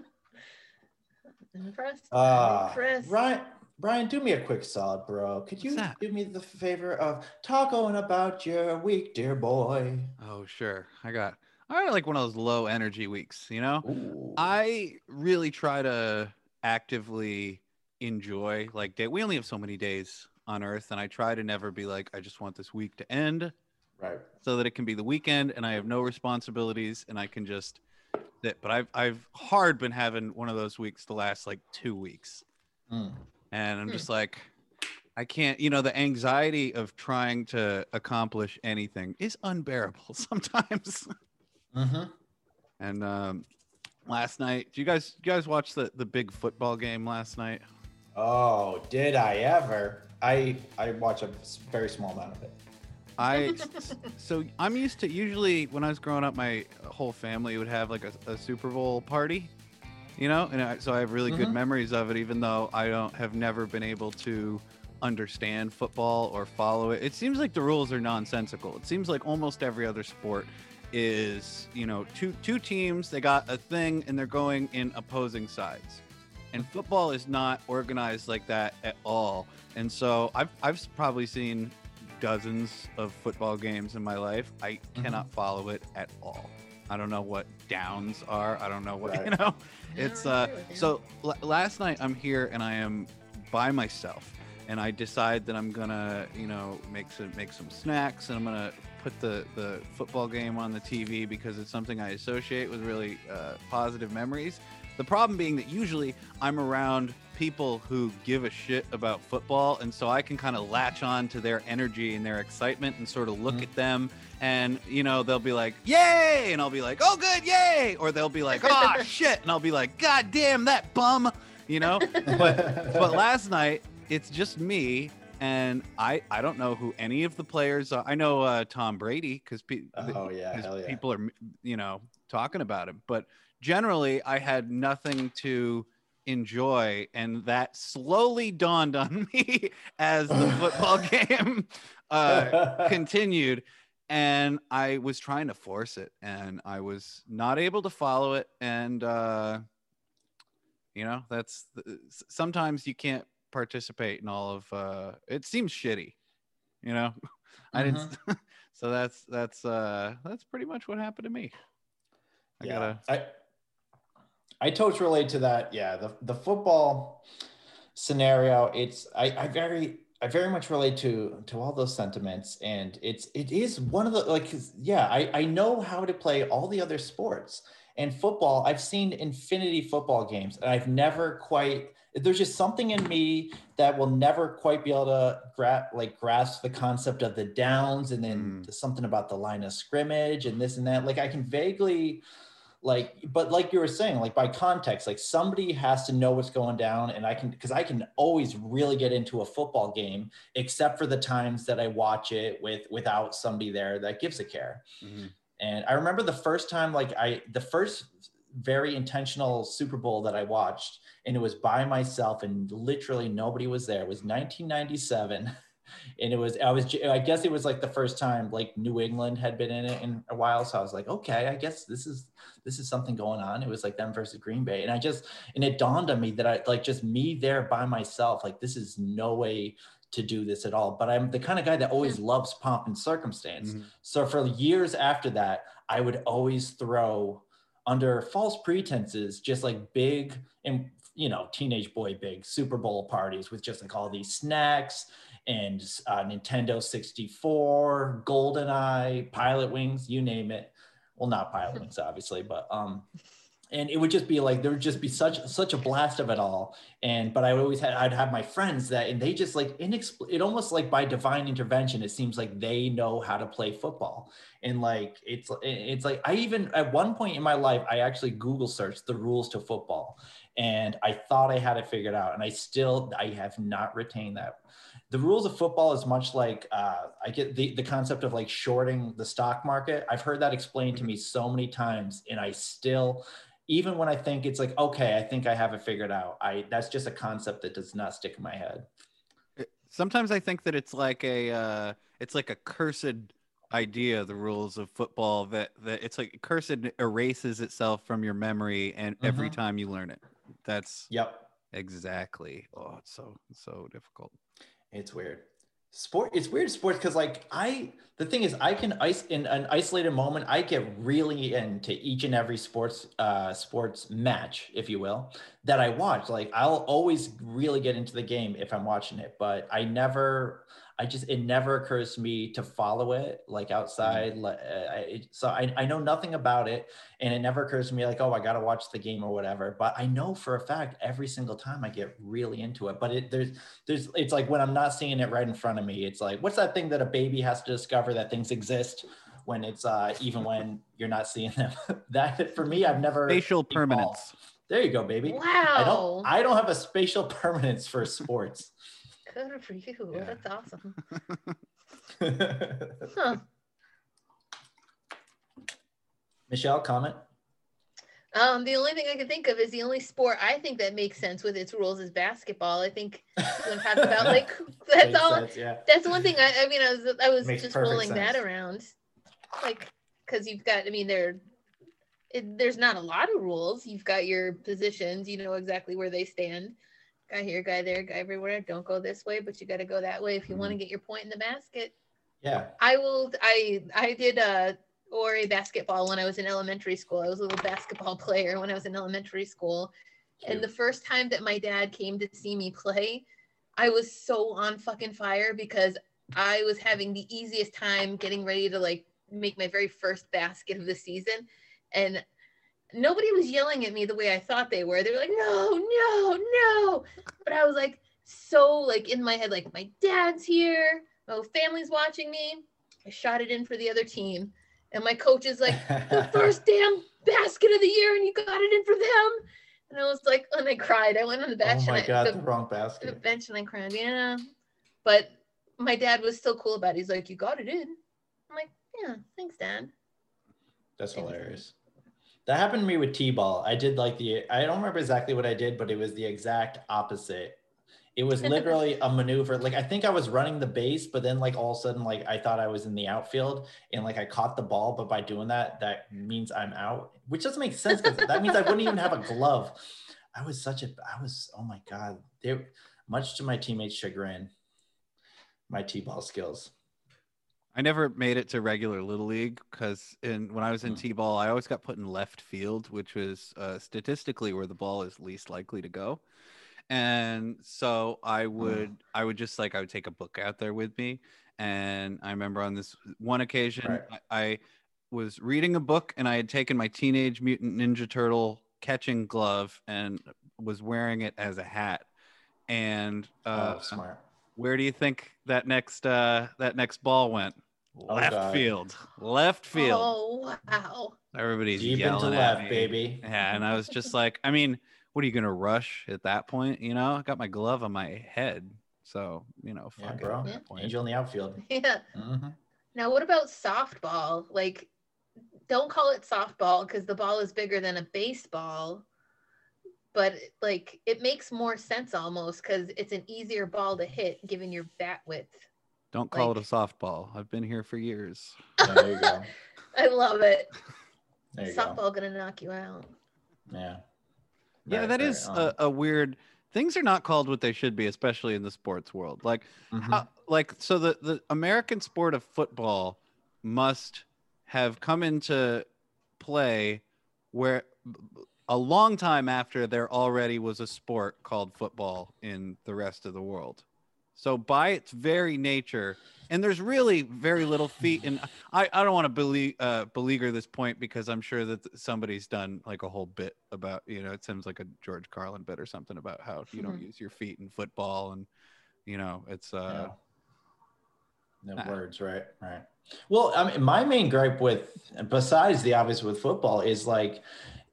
Impressed. Uh, Impressed. Ryan, Brian, do me a quick solid, bro. Could you that? do me the favor of talking about your week, dear boy? Oh, sure. I got I got like one of those low energy weeks, you know? Ooh. I really try to actively enjoy like day. We only have so many days on Earth, and I try to never be like, I just want this week to end right. so that it can be the weekend and I have no responsibilities and I can just sit. But I've I've hard been having one of those weeks the last like two weeks, Mm. and I'm Hmm. just like. I can't, you know, the anxiety of trying to accomplish anything is unbearable sometimes. Mm-hmm. And um, last night, do you guys, you guys watch the the big football game last night? Oh, did I ever? I I watch a very small amount of it. I so I'm used to usually when I was growing up, my whole family would have like a, a Super Bowl party, you know, and I, so I have really good Mhm. memories of it, even though I don't have never been able to understand football or follow it. It seems like the rules are nonsensical. It seems like almost every other sport is, you know, two two teams, they got a thing and they're going in opposing sides. And football is not organized like that at all. And so I've I've probably seen dozens of football games in my life. I cannot follow it at all. I don't know what downs are. I don't know what, you know. It's uh agree with you. so l- last night I'm here and I am by myself and I decide that I'm gonna, you know, make some make some snacks and I'm gonna put the the football game on the TV because it's something I associate with really uh, positive memories. The problem being that usually I'm around people who give a shit about football, and so I can kind of latch on to their energy and their excitement and sort of look Mhm. at them, and you know they'll be like, "Yay!" and I'll be like, "Oh, good, yay!" or they'll be like, "Ah, shit!" and I'll be like, "God damn that bum," you know. but but last night it's just me and I I don't know who any of the players are. I know uh, Tom Brady because pe- oh yeah, yeah. people are you know talking about him, but generally I had nothing to enjoy, and that slowly dawned on me as the football game uh, continued. And I was trying to force it, and I was not able to follow it. And uh, you know, that's s- sometimes you can't participate in all of. Uh, it seems shitty, you know. I didn't. so that's that's uh that's pretty much what happened to me. I yeah, gotta. I I totally relate to that. Yeah, the the football scenario. It's I I very I very much relate to to all those sentiments, and it's it is one of the like yeah I I know how to play all the other sports and football. I've seen infinity football games, and I've never quite. There's just something in me that will never quite be able to gra- like grasp the concept of the downs, and then Mm. something about the line of scrimmage and this and that. Like I can vaguely like but like you were saying like by context like somebody has to know what's going down and i can because i can always really get into a football game except for the times that i watch it with without somebody there that gives a care Mhm. and i remember the first time like i the first very intentional super bowl that i watched and it was by myself and literally nobody was there it was 1997 and it was i was i guess it was like the first time like new england had been in it in a while so i was like okay i guess this is this is something going on. It was like them versus green bay. And i just and it dawned on me that i like just me there by myself like this is no way to do this at all. But i'm the kind of guy that always loves pomp and circumstance. Mhm. so for years after that i would always throw under false pretenses just like big and you know teenage boy big Super Bowl parties with just like all these snacks and uh, Nintendo 64, GoldenEye, Pilotwings, you name it. Well, not Pilotwings, obviously, but um, and it would just be like there would just be such such a blast of it all. And but i always had i'd have my friends that and they just like inexpl- it almost like by divine intervention it seems like they know how to play football. And like it's it's like i even at one point in my life i actually google searched the rules to football and i thought i had it figured out and i still i have not retained that the rules of football is much like uh, I get the, the concept of like shorting the stock market. I've heard that explained to me so many times, and I still even when I think it's like, okay, I think I have it figured out. I that's just a concept that does not stick in my head. Sometimes I think that it's like a uh, it's like a cursed idea, the rules of football that that it's like cursed erases itself from your memory and mm-hmm. every time you learn it. That's yep. Exactly. Oh, it's so so difficult. It's weird. Sport it's weird sports because like i the thing is i can ice in an isolated moment i get really into each and every sports uh sports match if you will that i watch. Like i'll always really get into the game if i'm watching it but i never I just it never occurs to me to follow it like outside. Mm-hmm. Uh, so I, I know nothing about it, and it never occurs to me like oh I gotta watch the game or whatever. But I know for a fact every single time I get really into it. But it there's there's it's like when I'm not seeing it right in front of me, it's like what's that thing that a baby has to discover that things exist when it's uh even when you're not seeing them. that for me I've never spatial permanence. There you go, baby. Wow. I don't I don't have a spatial permanence for sports. Good for you. Yeah. That's awesome. huh. Michelle, comment. Um, the only thing I can think of is the only sport I think that makes sense with its rules is basketball. I think when talk about like that's all. Sense, yeah. That's one thing. I, I mean, I was I was makes just rolling sense. that around, like because you've got. I mean, there, it, there's not a lot of rules. You've got your positions. You know exactly where they stand guy here, guy there, guy everywhere. Don't go this way, but you got to go that way if you mm want to get your point in the basket. Yeah. I will. I I did a or a basketball when I was in elementary school. I was a little basketball player when I was in elementary school. Cute. And the first time that my dad came to see me play, I was so on fucking fire because I was having the easiest time getting ready to like make my very first basket of the season. And nobody was yelling at me the way I thought they were. They were like, no, no, no. But I was like, so like in my head, like my dad's here, my family's watching me. I shot it in for the other team. And my coach is like, the first damn basket of the year, and you got it in for them. And I was like, and I cried. I went on the bench. Oh my and god, I, the, the wrong basket. The bench and I cried. Yeah, but my dad was still cool about it. He's like, you got it in. I'm like, yeah, thanks, dad. That's hilarious. That happened to me with T-ball. I did like the I don't remember exactly what I did, but it was the exact opposite. It was literally a maneuver. Like I think I was running the base, but then like all of a sudden, like I thought I was in the outfield and like I caught the ball, but by doing that, that means I'm out, which doesn't make sense because that means I wouldn't even have a glove. I was such a I was oh my god. They much to my teammates' chagrin, my T-ball skills. I never made it to regular little league because in when I was in hmm. t-ball, I always got put in left field, which was uh, statistically where the ball is least likely to go. And so I would, oh. I would just like I would take a book out there with me. And I remember on this one occasion, right. I, I was reading a book and I had taken my Teenage Mutant Ninja Turtle catching glove and was wearing it as a hat. And uh, oh, smart. Where do you think that next uh, that next ball went? Oh, left God. field, left field. Oh wow! Everybody's deep yelling into left, me. baby. Yeah, and I was just like, I mean, what are you gonna rush at that point? You know, I got my glove on my head, so you know, yeah, bro. Yeah. Angel in the outfield. Yeah. Mm-hmm. Now, what about softball? Like, don't call it softball because the ball is bigger than a baseball but like it makes more sense almost because it's an easier ball to hit given your bat width don't call like, it a softball. I've been here for years. there you go. I love it. Softball go. gonna knock you out. Yeah. Yeah, right, that right, is a, a, weird. Things are not called what they should be, especially in the sports world. Like, mm-hmm. how, like so the the American sport of football must have come into play where a long time after there already was a sport called football in the rest of the world. So by its very nature, and there's really very little feet. And I, I don't want to belie- uh, beleaguer this point because I'm sure that somebody's done like a whole bit about, you know, it seems like a George Carlin bit or something about how you don't Mhm. use your feet in football. And, you know, it's, uh, No, no uh, words, right? Right. Well, I mean, my main gripe with, besides the obvious with football, is like,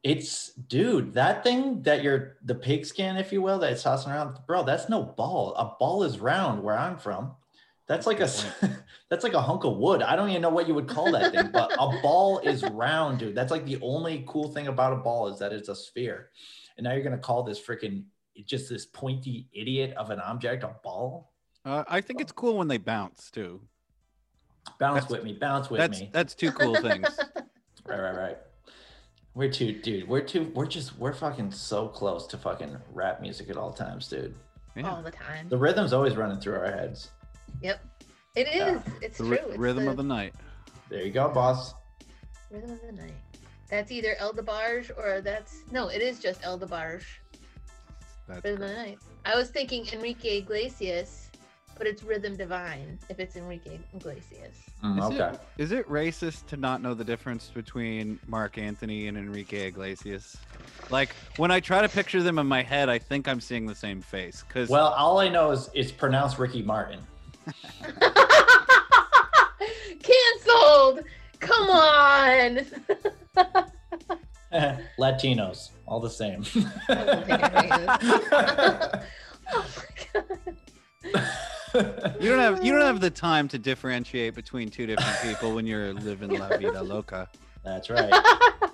it's dude, that thing that you're the pigskin, if you will, that it's tossing around, bro. That's no ball. A ball is round where I'm from. That's like a that's like a hunk of wood. I don't even know what you would call that thing, but a ball is round, dude. That's like the only cool thing about a ball is that it's a sphere. And now you're gonna call this freaking just this pointy idiot of an object a ball? uh, I think it's cool when they bounce too. Bounce That's- with me, bounce with That's, me. that's two cool things. Right, right, right. We're too, dude. We're too. We're just. We're fucking so close to fucking rap music at all times, dude. Yeah. all the time. The rhythm's always running through our heads. Yep. It is. Yeah. It's The true. ry- It's rhythm the of the night. There you go, boss. rhythm of the night. That's either El DeBarge or that's no, it is just El DeBarge. That's Rhythm of the night. I was thinking Enrique Iglesias, but it's Rhythm Divine if it's Enrique Iglesias. Mm, Is okay. it, is it racist to not know the difference between Marc Anthony and Enrique Iglesias? Like when I try to picture them in my head, I think I'm seeing the same face. Because Well, all I know is it's pronounced Ricky Martin. Cancelled. Come on. Latinos, all the same. don't think it oh my god. You don't have you don't have the time to differentiate between two different people when you're living la vida loca. That's right.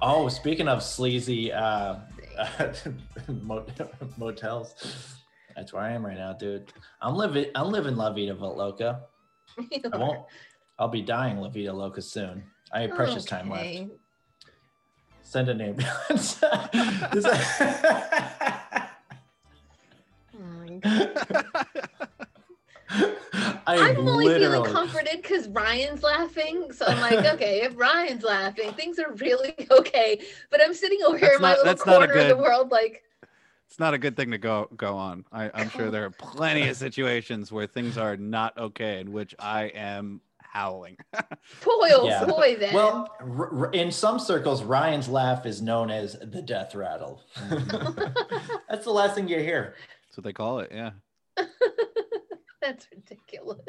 Oh, speaking of sleazy uh, mot- motels, that's where I am right now, dude. I'm living. I'm living La Vida Loca. I won't. I'll be dying La Vida Loca soon. I have precious time left. Send an ambulance. Is that-. I I'm only feeling comforted because Ryan's laughing. So I'm like, okay, if Ryan's laughing, things are really okay. But I'm sitting over here That's in my little that's not a corner of the world, like, it's not a good thing to go go on. I, I'm sure there are plenty of situations where things are not okay in which I am howling. toil, Yeah. boy, then. Well, r- r- in some circles, Ryan's laugh is known as the death rattle. That's the last thing you hear. That's what they call it. Yeah. that's ridiculous.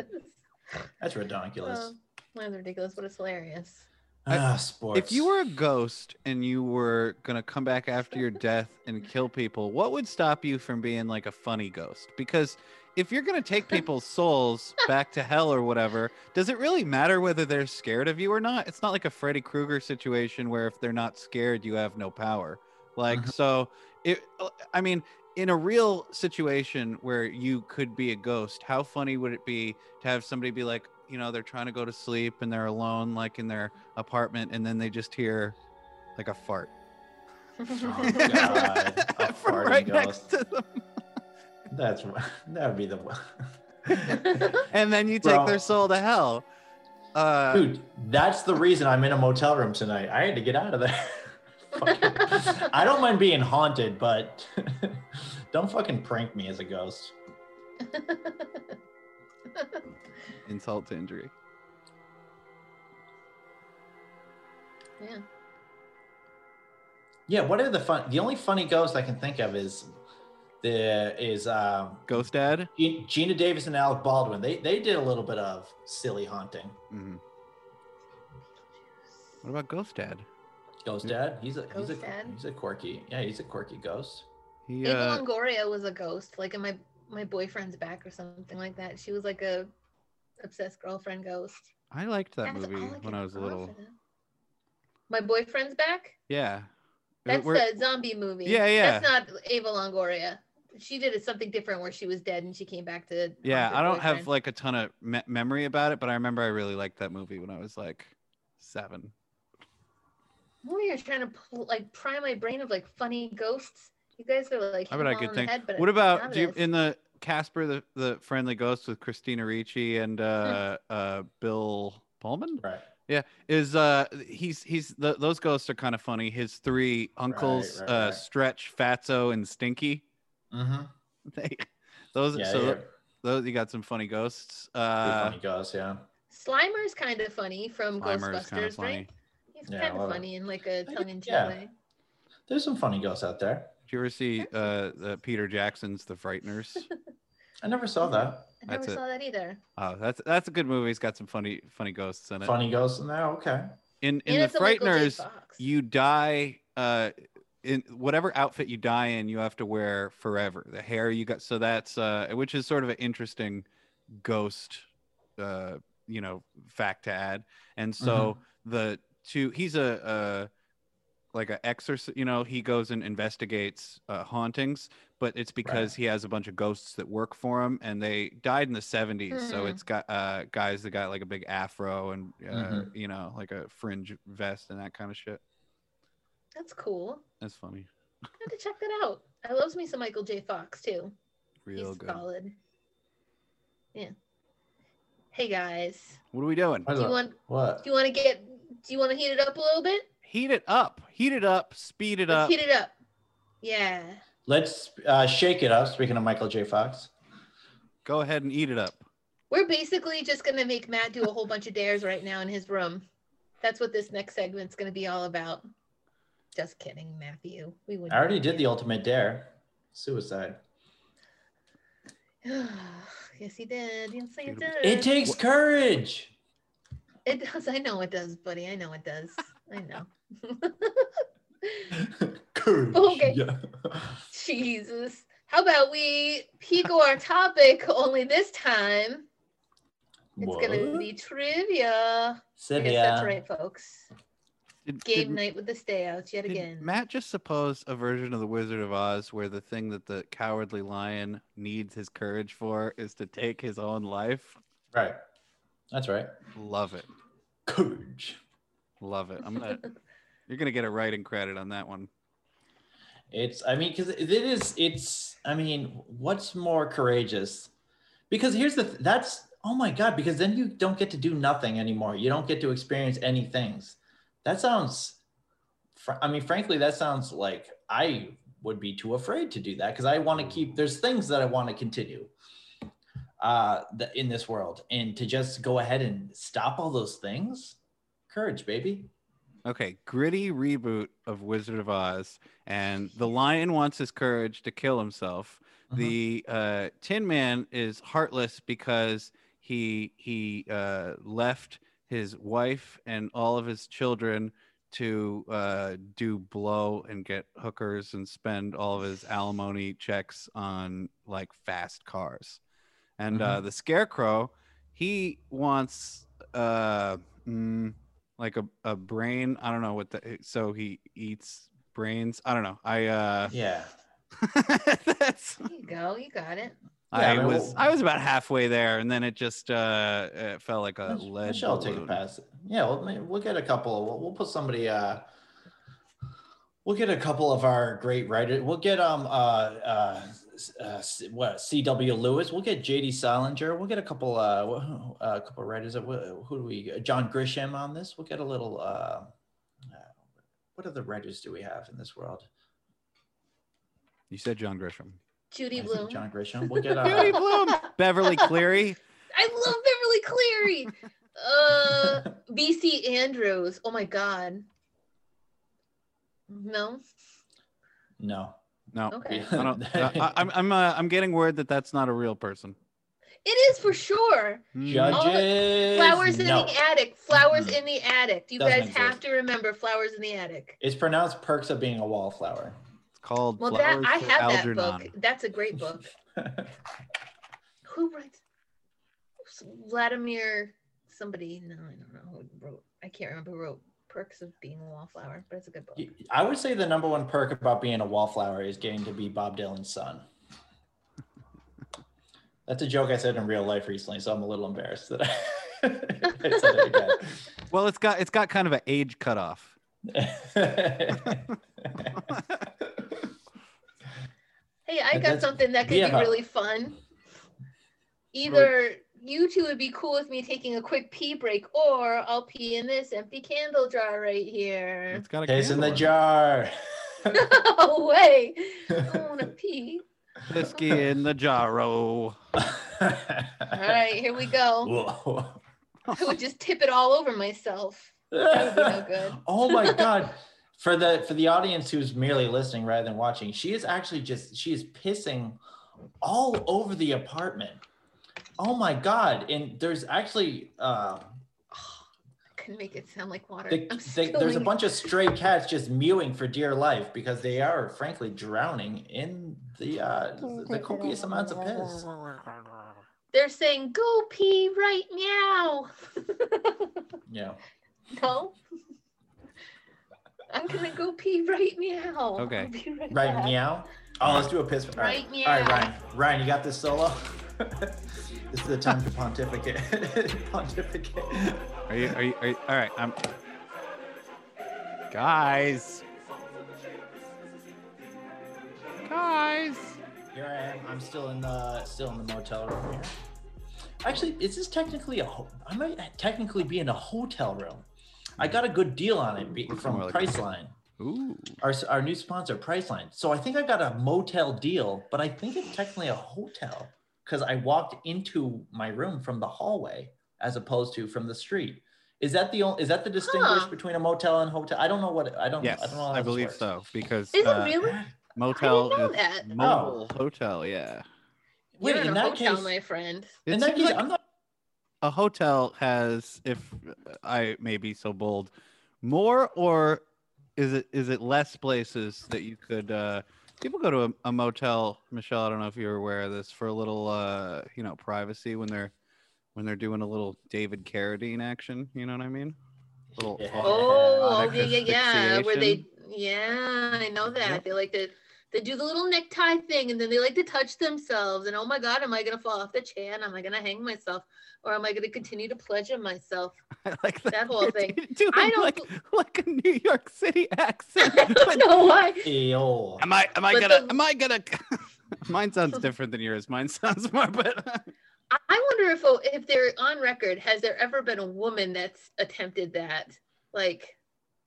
That's ridiculous. Well, that's ridiculous, but it's hilarious. I- ah, sports. If you were a ghost and you were gonna come back after your death and kill people, what would stop you from being like a funny ghost? Because if you're gonna take people's souls back to hell or whatever, does it really matter whether they're scared of you or not? It's not like a Freddy Krueger situation where if they're not scared, you have no power. Like Mhm. so, it. I mean, in a real situation where you could be a ghost, how funny would it be to have somebody be like, you know, they're trying to go to sleep and they're alone, like in their apartment, and then they just hear like a fart Oh, God, a from right ghost. next to them, That's that would be the one. and then you take Bro. their soul to hell. Uh, Dude, that's the reason I'm in a motel room tonight. I had to get out of there. I don't mind being haunted, but don't fucking prank me as a ghost. insult to injury. yeah. Yeah, what are the fun? The only funny ghost I can think of is the is um, Ghost Dad. Geena Davis and Alec Baldwin. They they did a little bit of silly haunting. Mhm. What about Ghost Dad? Ghost Dad, he's a he's a Ghost Dad? he's a quirky yeah he's a quirky ghost. He, Ava uh, Longoria was a ghost, like in my my boyfriend's back or something like that. She was like a obsessed girlfriend ghost. I liked that That's movie all when I was little. My boyfriend's back. Yeah. That's We're- the zombie movie. Yeah, yeah. That's not Ava Longoria. She did something different where she was dead and she came back to. yeah, I don't have like a ton of me- memory about it, but I remember I really liked that movie when I was like seven. I'm over here trying to pull, like pry my brain of like funny ghosts. You guys are like. How about I hitting could all in the think? head, but What about do you, in the Casper the, the Friendly Ghost with Christina Ricci and uh, uh, Bill Pullman? Right. Yeah, is uh he's he's the, those ghosts are kind of funny. His three uncles, right, uh right. Stretch, Fatso, and Stinky. Mm-hmm. They those Yeah, so yeah. those you got some funny ghosts. Uh funny ghosts, yeah. Slimer's kind of funny from Slimer's Ghostbusters, funny. right? He's Yeah, kind of funny in like a I- tongue-in-cheek yeah. way. There's some funny ghosts out there. did you ever see uh the Peter Jackson's The Frighteners? I never saw that. I never That's it. saw that either. Oh, that's that's a good movie. It's got some funny funny ghosts in it. Funny ghosts in there. Okay. In in and the it's a Michael J. Frighteners, you die uh in whatever outfit you die in you have to wear forever the hair you got so that's uh which is sort of an interesting ghost uh you know fact to add and so the two he's a uh like a exorcist you know he goes and investigates uh, hauntings but it's because he has a bunch of ghosts that work for him and they died in the 70s so Mhm. it's got uh guys that got like a big afro and uh, Mhm. you know like a fringe vest and that kind of shit That's cool. that's funny I have to check that out. I loves me some Michael J. Fox too. real He's good solid. Yeah. Hey guys, what are we doing do you want What? do you want to get do you want to heat it up a little bit? heat it up heat it up speed it Let's up heat it up. Yeah. Let's uh, shake it up. Speaking of Michael J. Fox. go ahead and eat it up We're basically just gonna make Matt do a whole bunch of dares right now in his room. That's what this next segment's gonna be all about. Just kidding, Matthew. We would I already did the ultimate dare. Suicide. yes, he did. Yes, he did. It takes courage. It does. I know it does, buddy. I know it does. I know. courage. Okay. Yeah. Jesus. How about we peek our topic? Only this time, it's gonna be trivia. Sivia. Yes, that's right, folks. Did- Game did- night with the stayouts yet Did again. Matt just suppose a version of the Wizard of Oz where the thing that the cowardly lion needs his courage for is to take his own life? Right. That's right. Love it. Courage. Love it. I'm gonna you're gonna get a writing credit on that one. It's, I mean, because it is, it's, I mean, what's more courageous? Because here's the, th- that's, oh my God, because then you don't get to do nothing anymore. You don't get to experience any things. That sounds, fr- I mean, frankly, that sounds like I would be too afraid to do that because I want to keep, there's things that I want to continue uh, the, in this world. And to just go ahead and stop all those things, courage, baby. Okay, gritty reboot of Wizard of Oz, and the lion wants his courage to kill himself. Mhm. The uh, Tin Man is heartless because he he uh, left his wife and all of his children to uh, do blow and get hookers and spend all of his alimony checks on like fast cars. And uh, the Scarecrow, he wants uh, mm, like a, a brain. I don't know what the so he eats brains. I don't know. I uh Yeah. that's There you go. You got it. I I mean, was we'll- I was about halfway there, and then it just uh it felt like a Mich- lead Michelle will take a pass. Yeah, we'll, we'll get a couple. We'll, we'll put somebody. Uh, we'll get a couple of our great writers. We'll get um uh uh, s- uh what C.W. Lewis. We'll get J.D. Salinger. We'll get a couple uh a couple of writers. Who do we? John Grisham on this. We'll get a little. Uh, uh, what other writers do we have in this world? You said John Grisham. Judy I Blume. John Grisham. We'll get Judy uh, Blume, Beverly Cleary. I love Beverly Cleary. Uh, VC Andrews. Oh my God. No. no. No, Okay. I don't. I, I'm I'm uh, I'm getting word that that's not a real person. It is for sure. Hmm. Judges. Flowers in no. the attic. Flowers Mm-mm. in the attic. You Doesn't guys have to remember flowers in the attic. It's pronounced perks of being a wallflower. It's called Well, that I for have that book. That's a great book. Who writes? Vladimir somebody. No, I don't know who wrote. I can't remember who wrote Perks of Being a Wallflower, but it's a good book. I would say the number one perk about being a wallflower is getting to be Bob Dylan's son. That's a joke I said in real life recently, so I'm a little embarrassed that I, I said it again. Well, it's got it's got kind of an age cutoff. Hey, I got something that could we be really fun. Either you two would be cool with me taking a quick pee break, or I'll pee in this empty candle jar right here. It's got a Piss in the jar. no way. I don't want to pee. it. Whiskey in the jarro. All right, here we go. Whoa. I would just tip it all over myself. That would be no good. oh my god. For the for the audience who's merely listening rather than watching, she is actually just she is pissing all over the apartment. Oh my god. And there's actually uh I couldn't make it sound like water. the, I'm there's a bunch of stray cats just mewing for dear life because they are frankly drowning in the uh the copious amounts of piss. They're saying, "Go pee right now." Yeah. no. I'm gonna go pee right now. Okay. Right, Right back. Meow. Oh, let's do a piss. All right, Right all right. Ryan. Ryan, you got this solo. this is the time to pontificate. pontificate. Are you, are you, are you, all right, I'm. Guys. Guys. Here I am. I'm still in the still in the motel room here. Actually, is this technically a? ho- I might technically be in a hotel room. I got a good deal on it be, from more like a- Priceline, Ooh. our our new sponsor, Priceline. So I think I got a motel deal, but I think it's technically a hotel because I walked into my room from the hallway as opposed to from the street. Is that the only? Is that the distinguish Huh. between a motel and hotel? I don't know what I don't. Yes, I don't know. I believe works. so because Is uh, it really? motel know is that. mobile hotel. Yeah, Wait, You're in, in a that hotel, case, my friend. in that case, like I'm not. a hotel has, if I may be so bold, more or is it is it less places that you could? uh People go to a, a motel, Michelle. I don't know if you're aware of this for a little, uh, you know, privacy when they're when they're doing a little David Carradine action. You know what I mean? Little Yeah. Oh, yeah, yeah, yeah. Where they, yeah, I know that. Yep. They like to, they do the little necktie thing, and then they like to touch themselves. And oh my God, am I gonna fall off the chair? And am I gonna hang myself, or am I gonna continue to pleasure myself? I like that, That whole thing. Doing I don't like, like a New York City accent. I don't know why. Ew. Am I am I But gonna the- am I gonna Mine sounds different than yours. Mine sounds more but I I wonder if oh, if they're on record, has there ever been a woman that's attempted that? Like,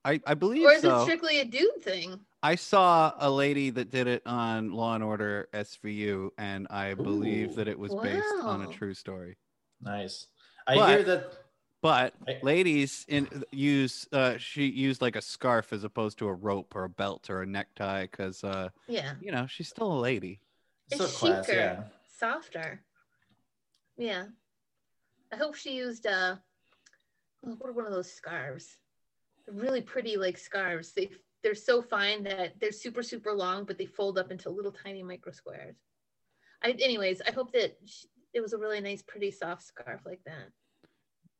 I, I believe or is so. it strictly a dude thing? I saw a lady that did it on Law and Order SVU, and I believe Ooh. that it was based on a true story. Nice. I But- hear that. But I- ladies in use uh she used like a scarf as opposed to a rope or a belt or a necktie because uh Yeah, you know she's still a lady. So It's class, chicer. yeah. softer. Yeah, I hope she used uh, what are one of those scarves? Really pretty, like scarves. They they're so fine that they're super super long, but they fold up into little tiny micro squares. I, anyways, I hope that sh it was a really nice, pretty soft scarf like that.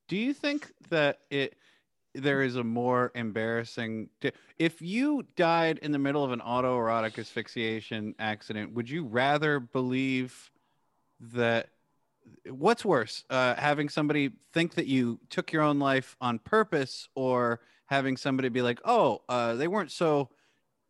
Do you think that it there is a more embarrassing if you died in the middle of an autoerotic asphyxiation accident, would you rather believe that what's worse, uh, having somebody think that you took your own life on purpose or having somebody be like, oh, uh, they weren't so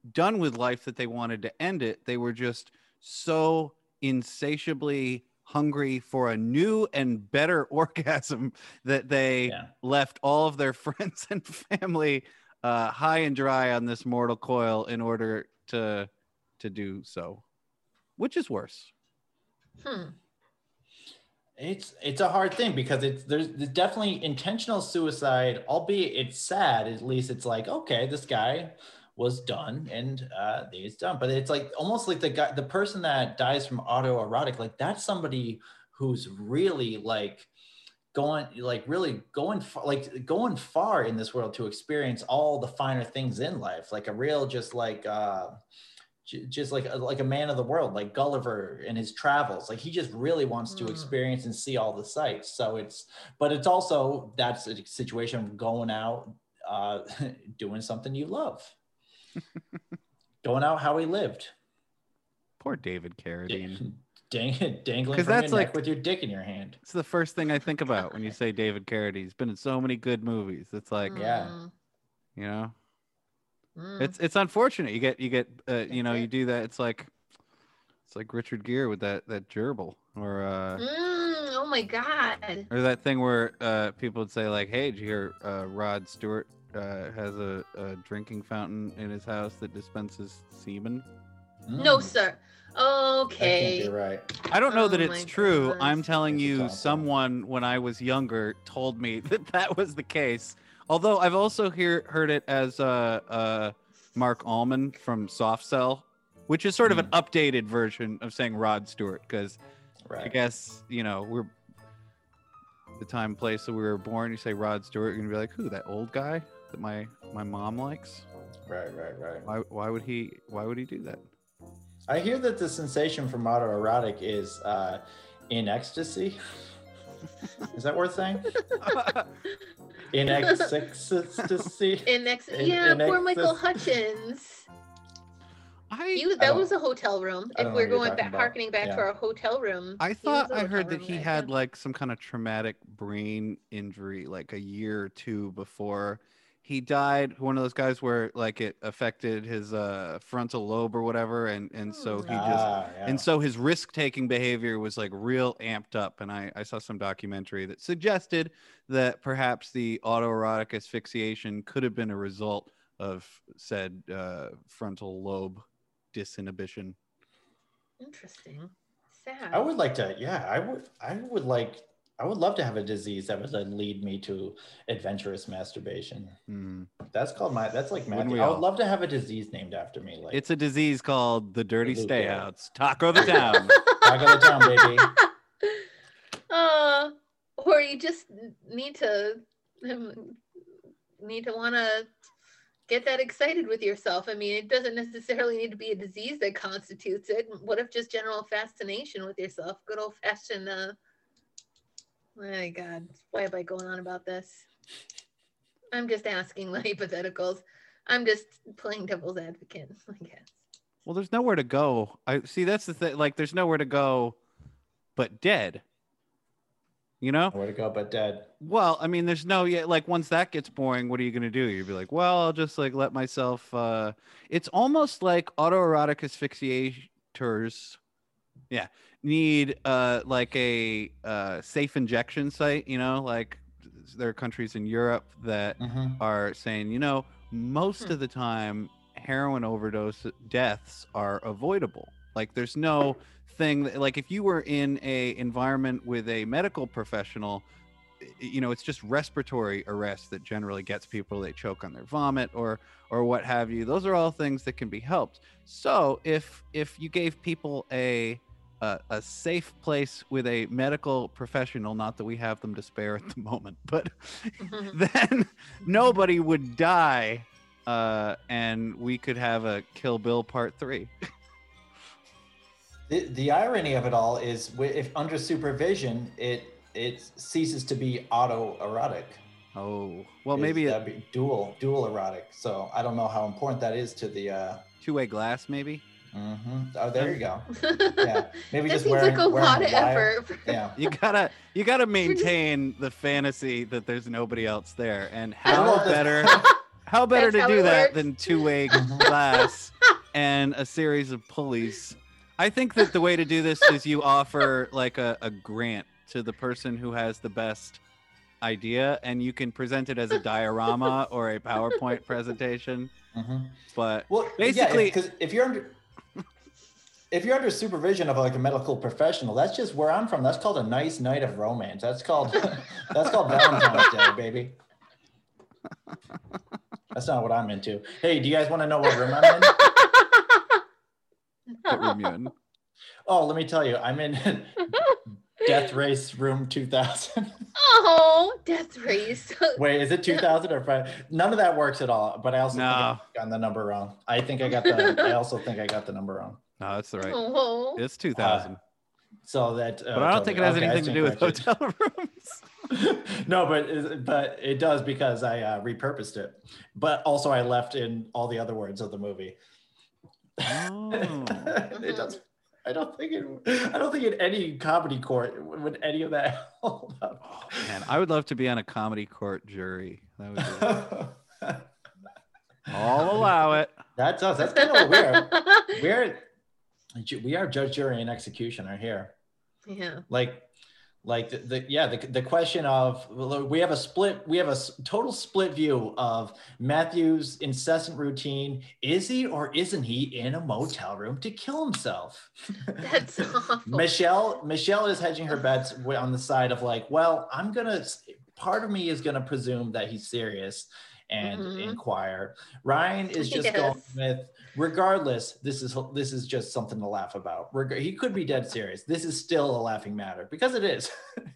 done with life that they wanted to end it. They were just so insatiably hungry for a new and better orgasm that they Yeah. left all of their friends and family uh, high and dry on this mortal coil in order to to do so. Which is worse? Hmm. It's it's a hard thing because it's there's, definitely intentional suicide, albeit it's sad. At least it's like okay, this guy was done and uh, he's done. But it's like almost like the guy, the person that dies from autoerotic, like that's somebody who's really like going like really going far, like going far in this world to experience all the finer things in life, like a real just like. uh just like a, like a man of the world like gulliver in his travels like he just really wants to Mm. experience and see all the sights so it's but it's also that's a situation of going out uh doing something you love going out how he lived Poor David Carradine. Dang, dangling 'Cause from your that's neck like- with your dick in your hand It's the first thing I think about when you say David Carradine. He's been in so many good movies. It's like, Yeah. You know, mm. it's it's unfortunate. You get you get uh, you know That's you do that. It's like it's like Richard Gere with that that gerbil or uh Mm, oh my god. Or that thing where uh, people would say like, "Hey, did you hear uh, Rod Stewart uh, has a, a drinking fountain in his house that dispenses semen?" No, Mm, sir. That can't Okay. be right. I don't know that Oh it's true. God. I'm telling It's you, someone when I was younger told me that that was the case. Although I've also hear, heard it as uh, uh, Marc Almond from Soft Cell, which is sort of an updated version of saying Rod Stewart, because I guess you know we're the time, place that we were born. You say Rod Stewart, you're gonna be like, who? That old guy that my my mom likes? Right, right, right. Why why would he why would he do that? I hear that the sensation from autoerotic is uh, in ecstasy. is that worth saying? In ecstasy. In next, In- yeah, in poor Michael Hutchence. I He was, I that oh. was a hotel room. If we're going back, about. harkening back Yeah. to our hotel room. I thought I heard that he guy, had yeah. like some kind of traumatic brain injury like a year or two before he died. One of those guys where like it affected his uh frontal lobe or whatever and and so he just Ah, yeah. and so his risk-taking behavior was like real amped up and I I saw some documentary that suggested that perhaps the autoerotic asphyxiation could have been a result of said uh frontal lobe disinhibition. Interesting. Sad. I would like to. Yeah, I would. I would like. I would love to have a disease that would then lead me to adventurous masturbation. Hmm. That's called my. That's like Wouldn't Matthew. I would all? love to have a disease named after me. Like It's a disease called the dirty Loophole. stayouts. Taco the town. Rock of the town, baby. uh, or you just need to um, need to want to get that excited with yourself. I mean, it doesn't necessarily need to be a disease that constitutes it. What if just general fascination with yourself? Good old fashioned. Uh, my God, why am I going on about this? I'm just asking the hypotheticals. I'm just playing devil's advocate, I guess. well, there's nowhere to go. I see. That's the thing. Like, there's nowhere to go, but dead. You know. Where to go but dead. Well, I mean, there's no yeah. Like, once that gets boring, what are you gonna do? You'd be like, well, I'll just like let myself. uh It's almost like autoerotic asphyxiators. Yeah, need uh like a uh safe injection site. You know, like there are countries in Europe that Mhm. are saying, you know, most Hmm. of the time heroin overdose deaths are avoidable. Like there's no thing that, like if you were in a environment with a medical professional, you know, it's just respiratory arrest that generally gets people they choke on their vomit or or what have you. Those are all things that can be helped. So if if you gave people a a, a safe place with a medical professional, not that we have them to spare at the moment, but then nobody would die uh, and we could have a Kill Bill Part Three. The, the irony of it all is, if under supervision, it it ceases to be autoerotic. Oh, well, maybe a that'd be dual dual erotic. So I don't know how important that is to the. uh two-way glass, maybe. Mhm. Oh, there you go. Yeah, maybe that just seems wearing, like a wearing lot a of wire. effort. Yeah. You gotta you gotta maintain the fantasy that there's nobody else there, and I don't know how better how better That's to how do that works. than two-way Mhm. glass and a series of pulleys. I think that the way to do this is you offer like a, a grant to the person who has the best idea, and you can present it as a diorama or a PowerPoint presentation. Mhm. But Well, Basically- because if you're under if you're under supervision of like a medical professional, that's just where I'm from. That's called a nice night of romance. That's called that's called Valentine's Day, baby. That's not what I'm into. Hey, do you guys want to know what room I'm in? what room you in? Oh, let me tell you, I'm in Death Race Room 2000. oh, death race. Wait, is it 2000 or five? None of that works at all. But I also think No. I got the number wrong. I think I got the. I also think I got the number wrong. No, that's the right. Oh. It's 2000. So that. uh, but I don't think it has okay, anything to do with stand hotel rooms. no, but it- but it does because I uh, repurposed it. But also I left in all the other words of the movie. Oh. it does. I don't think it. I don't think in any comedy court would any of that hold up. Oh, man, I would love to be on a comedy court jury. That would be I'll allow it. That's us. That's kind of weird. We're we are judge, jury, and executioner here. yeah. Like, like the, the yeah the, the question of we have a split we have a total split view of matthew's incessant routine is he or isn't he in a motel room to kill himself That's awful. michelle michelle is hedging her bets on the side of like well i'm gonna part of me is gonna presume that he's serious and Mhm. inquire ryan is just going with regardless this is this is just something to laugh about. He could be dead serious. This is still a laughing matter because it is.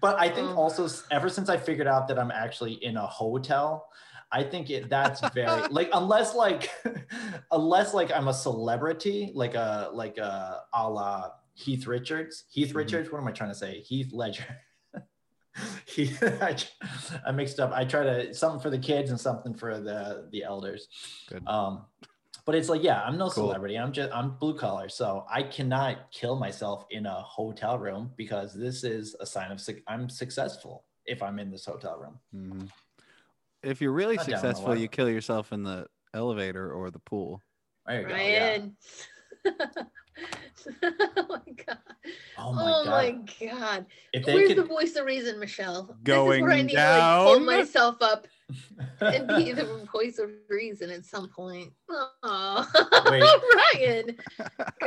But i think Oh. also ever since i figured out that i'm actually in a hotel i think it that's very like unless like unless like i'm a celebrity like a like a a la heath richards. Heath Mhm. richards what am i trying to say? Heath ledger he I, I mixed up i try to something for the kids and something for the the elders Good. um but it's like yeah i'm no Cool. celebrity i'm just i'm blue collar so i cannot kill myself in a hotel room because this is a sign of suc- i'm successful if i'm in this hotel room Mhm. If you're really Not down on the successful, you kill yourself in the elevator or the pool. there you go yeah. Oh my god. oh my oh god my god. if they Where's the voice of reason, Michelle? this is Going where I need to like, pull myself up and be the voice of reason at some point. Oh, Ryan.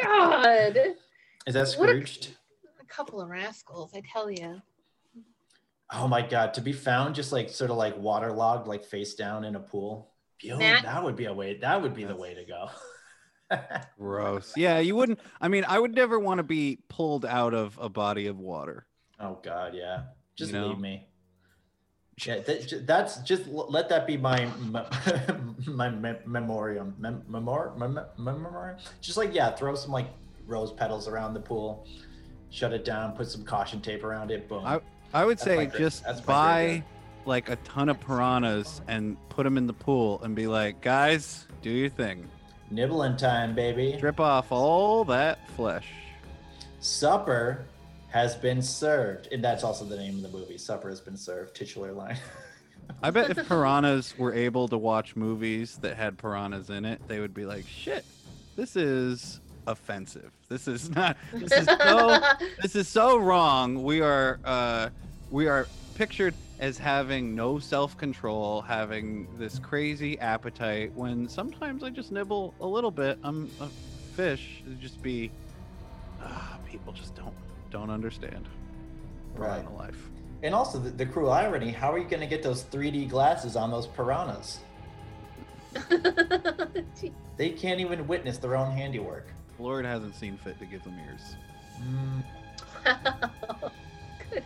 God. is that What a- scrooged A couple of rascals, I tell you. oh my god to be found just like sort of like waterlogged like face down in a pool Yo, that would be a way that would be the way to go Gross. Yeah, you wouldn't. I mean, I would never want to be pulled out of a body of water. Oh God, yeah. Just You know? leave me. Yeah, that, that's just let that be my my, my mem- memoriam, mem- memor, mem- memoriam. Just like yeah, throw some like rose petals around the pool, shut it down, put some caution tape around it. Boom. I- I would That's say just that's buy like a ton of piranhas and put them in the pool and be like, guys, do your thing. Nibbling time, baby. Strip off all that flesh. Supper has been served, and that's also the name of the movie. Supper has been served. Titular line. I bet if piranhas were able to watch movies that had piranhas in it, they would be like, shit, this is offensive. This is not, this is so this is so wrong. We are uh, we are pictured as having no self-control, having this crazy appetite. When sometimes I just nibble a little bit. I'm a fish. It'd just be ah, people just don't don't understand. Right. Piranha life. And also the, the cruel irony: How are you going to get those 3D glasses on those piranhas? They can't even witness their own handiwork. Lord hasn't seen fit to give them ears. Mm, Good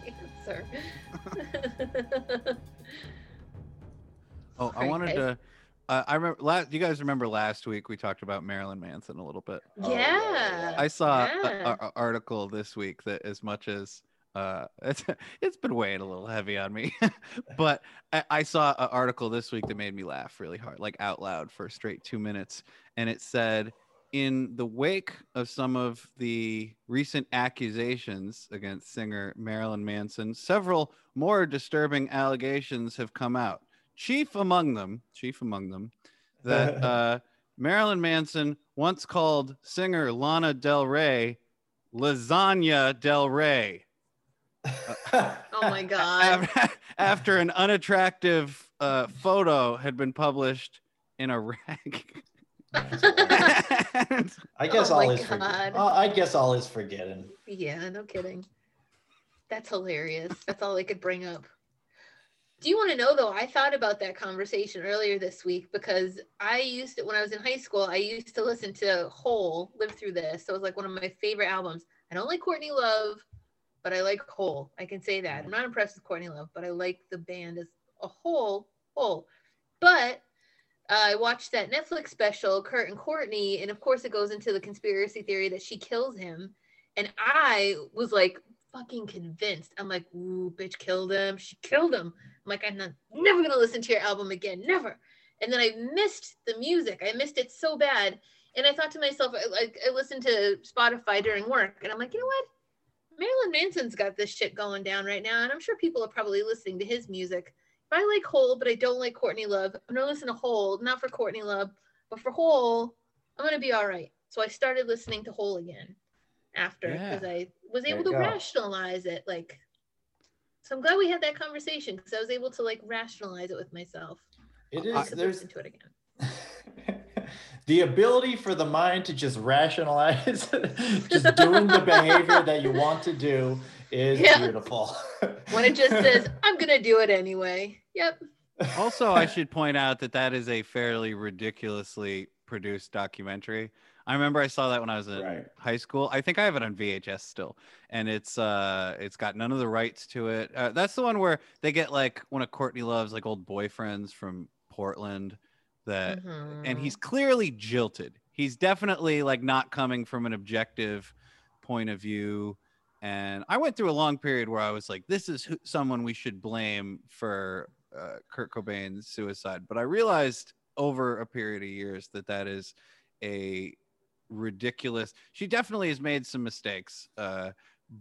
answer. Oh, I wanted to. Uh, I remember. Last, you guys remember last week we talked about Marilyn Manson a little bit. Oh, yeah. I saw Yeah. an article this week that as much as uh, it's it's been weighing a little heavy on me, but I, I saw an article this week that made me laugh really hard, like out loud for a straight two minutes, and it said. In the wake of some of the recent accusations against singer Marilyn Manson, several more disturbing allegations have come out. Chief among them, chief among them, that uh, Marilyn Manson once called singer Lana Del Rey Lasagna Del Rey oh my god. after an unattractive uh, photo had been published in a rag. I guess Oh all is. God. I guess all is forgiven. Yeah, no kidding. That's hilarious. That's all I could bring up. Do you want to know though? I thought about that conversation earlier this week because I used to, when I was in high school, I used to listen to Hole, Live Through This. So it was like one of my favorite albums. I don't like Courtney Love, but I like Hole. I can say that. I'm not impressed with Courtney Love, but I like the band as a whole. Whole. But I watched that Netflix special, Kurt and Courtney, and of course it goes into the conspiracy theory that she kills him. And I was like fucking convinced. I'm like, ooh, bitch killed him. She killed him. I'm like, I'm not never gonna listen to your album again. Never. And then I missed the music. I missed it so bad. And I thought to myself, like I listened to Spotify during work, and I'm like, you know what? Marilyn Manson's got this shit going down right now, and I'm sure people are probably listening to his music. I like Hole, but I don't like Courtney Love, I'm gonna listen to Hole, not for Courtney Love, but for Hole, I'm gonna be all right. So I started listening to Hole again after Yeah. because I was able to go. rationalize it. Like, so I'm glad we had that conversation because I was able to like rationalize it with myself. It I is there's to it again. the ability for the mind to just rationalize just doing the behavior that you want to do is Yeah. beautiful. When it just says, I'm gonna do it anyway. Yep. Also, I should point out that that is a fairly ridiculously produced documentary. I remember I saw that when I was in Right. high school. I think I have it on VHS still, and it's uh, it's got none of the rights to it. Uh, that's the one where they get like one of Courtney Love's like old boyfriends from Portland, that, and Mhm. he's clearly jilted. He's definitely like not coming from an objective point of view. And I went through a long period where I was like, this is who, someone we should blame for uh, Kurt Cobain's suicide. But I realized over a period of years that that is a ridiculous. She definitely has made some mistakes, uh,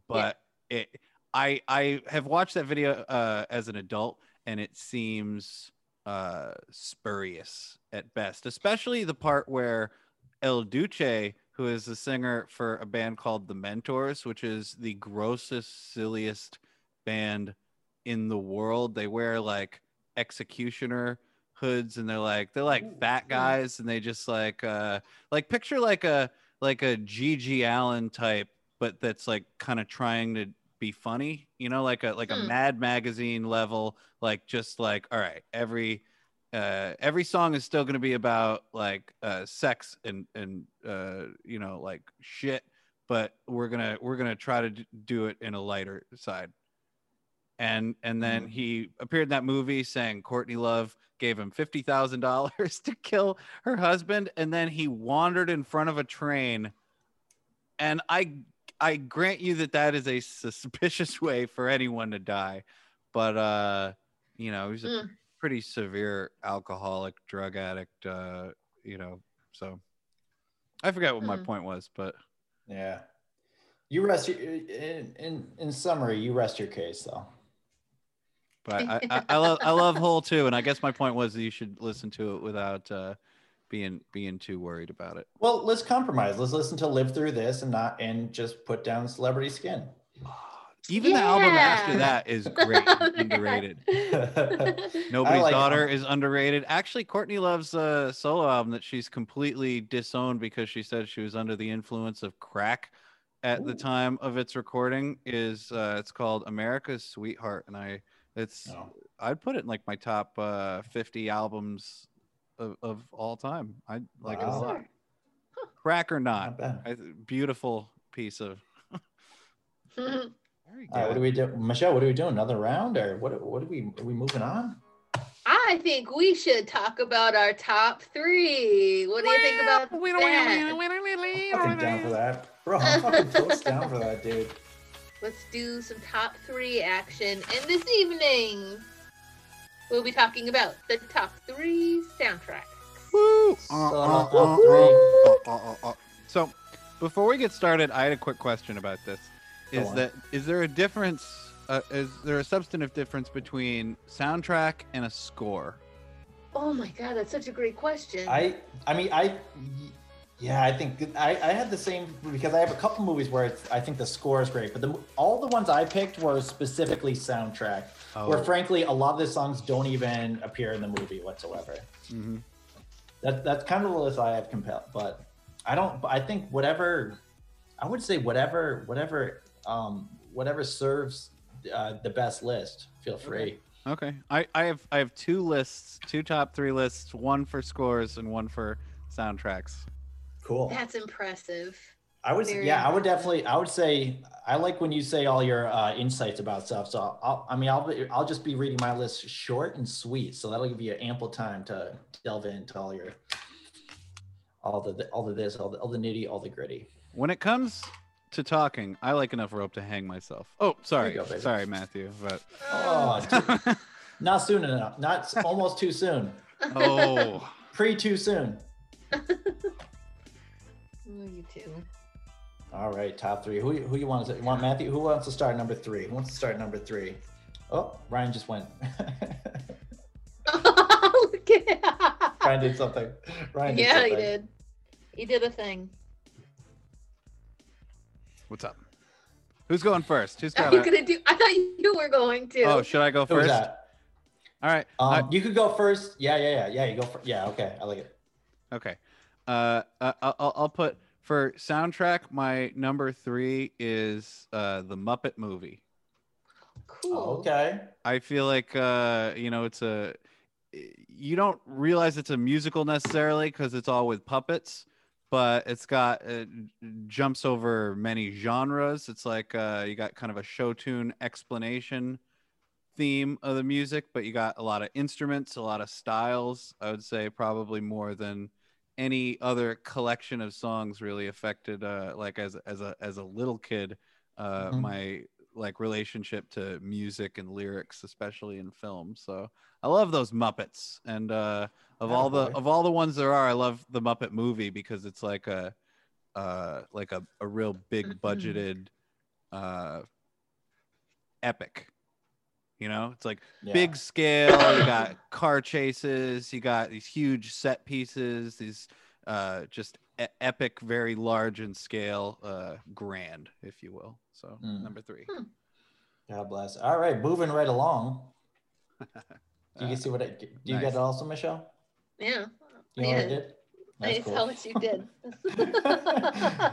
but it. I I have watched that video uh, as an adult, and it seems uh, spurious at best, especially the part where El Duce, who is the singer for a band called The Mentors, which is the grossest, silliest band in the world. They wear like executioner hoods and they're like they're like fat guys and they just like uh like picture like a like a GG Allin type but that's like kind of trying to be funny you know like a like a Hmm. mad magazine level like just like all right every uh every song is still going to be about like uh sex and and uh you know like shit but we're gonna we're gonna try to do it in a lighter side and and then Mhm. he appeared in that movie saying courtney love gave him $50000 to kill her husband and then he wandered in front of a train and i i grant you that that is a suspicious way for anyone to die but uh you know he's a Mm. Pretty severe alcoholic drug addict uh you know so i forgot what my Hmm. point was but Yeah. You rest your in, in in summary, you rest your case though. but I, I, I love I love Hole too, and I guess my point was that you should listen to it without uh, being being too worried about it. Well, let's compromise. Let's listen to live through this and not and just put down celebrity skin. Even the album after that is great, and underrated. Nobody's like Daughter them. is underrated. Actually, Courtney Love's uh, solo album that she's completely disowned because she said she was under the influence of crack at the time of its recording is uh, it's called America's Sweetheart, and I it's No. I'd put it in like my top uh, 50 albums of, of all time. I like it a Wow. lot. Crack or not, Not bad. I, beautiful piece of. Very All right, what do we do, Michelle? What are we doing? Another round, or what? What are we? Are we moving on? I think we should talk about our top three. What do you think about that? Fucking down for that, bro. I'm fucking toast down for that, dude. Let's do some top three action. And this evening, we'll be talking about the top three soundtracks. Woo! Uh, uh, uh, uh, uh, uh, uh. So, before we get started, I had a quick question about this. Go Is that is there a difference? Uh, is there a substantive difference between soundtrack and a score? Oh my god, that's such a great question. I, I mean, I, yeah, I think I, I had the same because I have a couple movies where it's, I think the score is great, but the all the ones I picked were specifically soundtrack, where Oh. frankly a lot of the songs don't even appear in the movie whatsoever. Mhm. That that's kind of the list I have compelled, but I don't. I think whatever, I would say whatever, whatever, um, whatever serves uh, the best list. Feel free. Okay. I, I have I have two lists, two top three lists, one for scores and one for soundtracks. Cool. that's impressive. I would, very yeah, I would definitely, I would say, I like when you say all your uh, insights about stuff. So I'll, I mean, I'll, be, I'll just be reading my list short and sweet. So that'll give you ample time to delve into all your, all the, all the this, all the, all the nitty, all the gritty. When it comes to talking, I like enough rope to hang myself. Oh, sorry. go, sorry, Matthew. But Oh, too- not soon enough. Not almost too soon. oh, Pre too soon. Oh, you too. All right, top three. Who who you want to you want Matthew? Who wants to start number three? Who wants to start number three? Oh, Ryan just went. Oh, Look at Ryan did something. Ryan did Yeah, he did. He did a thing. What's up? Who's going first? Who's Are got you gonna do? I thought you were going to. Oh, should I go Who was first? that? All right. Um, I- you could go first. Yeah, yeah, yeah, yeah. You go first. Yeah, okay. I like it. Okay. Uh, uh, I'll, I'll- I'll put for soundtrack. My number three is uh, the Muppet movie. cool. Oh, okay. I feel like uh, you know it's a you don't realize it's a musical necessarily because it's all with puppets, but it's got it jumps over many genres. It's like uh, you got kind of a show tune explanation theme of the music, but you got a lot of instruments, a lot of styles. I would say probably more than any other collection of songs really affected uh like as as a as a little kid uh Mhm. my like relationship to music and lyrics especially in film so i love those muppets and uh of all the of all the ones there are i love the muppet movie because it's like a uh like a, a real big budgeted uh epic you know it's like Yeah. big scale. You got car chases. You got these huge set pieces. These uh, just e- epic, very large in scale, uh, grand, if you will. So Mm. number three. God bless. All right, moving right along. Do you Uh, see what I do? You nice. get it also, Michelle? Yeah. You know what I Yeah. did? I That's saw what you did.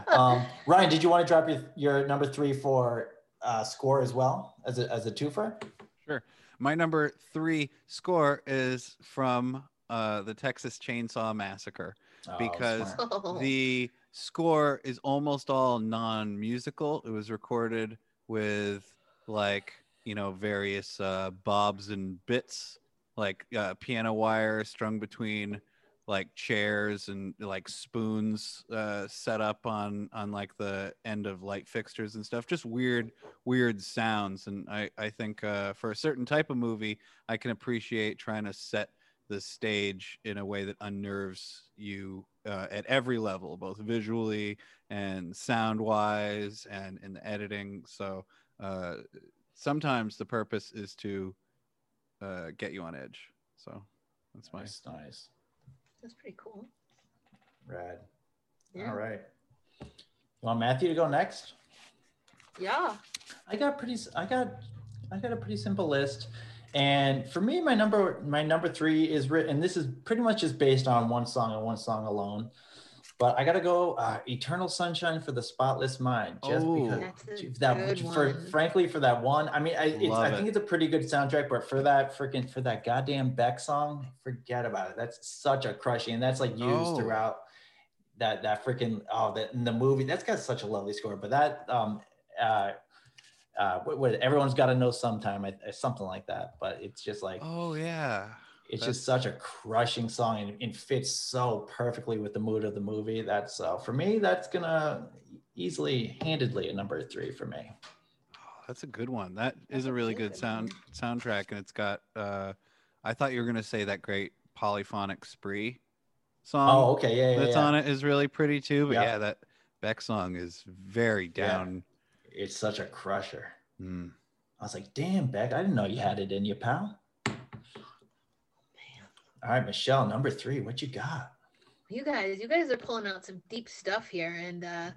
um, Ryan, did you want to drop your your number three for uh, score as well as a as a twofer? Sure. My number three score is from uh, the Texas Chainsaw Massacre. Oh, Because- smart. Oh. The score is almost all non-musical. It was recorded with like you know various uh, bobs and bits, like uh, piano wire strung between like chairs and like spoons uh, set up on on like the end of light fixtures and stuff. Just weird, weird sounds. And I I think uh, for a certain type of movie, I can appreciate trying to set the stage in a way that unnerves you uh, at every level, both visually and sound wise and in the editing. So uh, sometimes the purpose is to uh, get you on edge. So that's my nice, nice, That's pretty cool. rad. Yeah. All right. You want Matthew to go next? Yeah. I got pretty. I got. I got a pretty simple list, and for me, my number my number three is written. This is pretty much just based on one song and one song alone. But I gotta go. Uh, Eternal Sunshine for the Spotless Mind, just Oh. because that for one. frankly for that one. I mean, I it's, Love I it. think it's a pretty good soundtrack, but for that freaking for that goddamn Beck song, forget about it. That's such a crushing, and that's like used Oh. throughout that that freaking oh that in the movie. That's got such a lovely score. But that um uh uh what, what everyone's got to know sometime, I- something like that. But it's just like Oh yeah. It's That's- just such a crushing song and it fits so perfectly with the mood of the movie. That's uh, for me, that's gonna easily, handedly a number three for me. Oh, that's a good one. That is That's a a really good good sound soundtrack, and it's got. Uh, I thought you were gonna say that great polyphonic spree song oh, okay, yeah, yeah, that's yeah. on it is really pretty too. But Yeah. yeah, that Beck song is very down. It's such a crusher. Mm. I was like, damn, Beck, I didn't know you had it in you, pal. All right, Michelle, number three, what you got? You guys, you guys are pulling out some deep stuff here, and uh,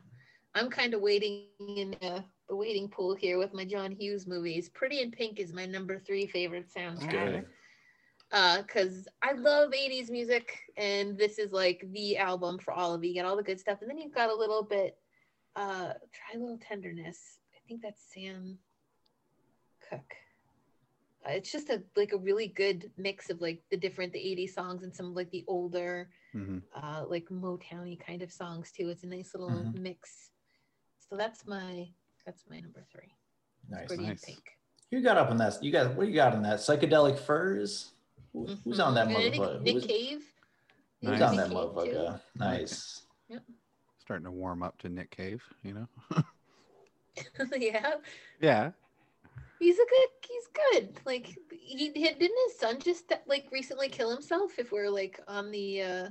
I'm kind of waiting in the, the waiting pool here with my John Hughes movies. Pretty in Pink is my number three favorite soundtrack. Good. Uh, cause I love 80s music, and this is like the album for all of you. You get all the good stuff, and then you've got a little bit, uh, try a little tenderness. I think that's Sam Cooke. It's just a like a really good mix of like the different the 80s songs and some of like the older Mhm. uh like Motowny kind of songs too. It's a nice little Mhm. mix. So that's my that's my number three. Nice. Pretty nice. in pink. You got up on that. You got what you got on that? Psychedelic furs? Who- Who's on that. And I think motherfucker? Nick Who's, Cave. who's Nice. on that motherfucker? Nice. Yep. starting to warm up to Nick Cave, you know. yeah. yeah. He's a good he's good. Like he, he didn't his son just like recently kill himself if we're like on the uh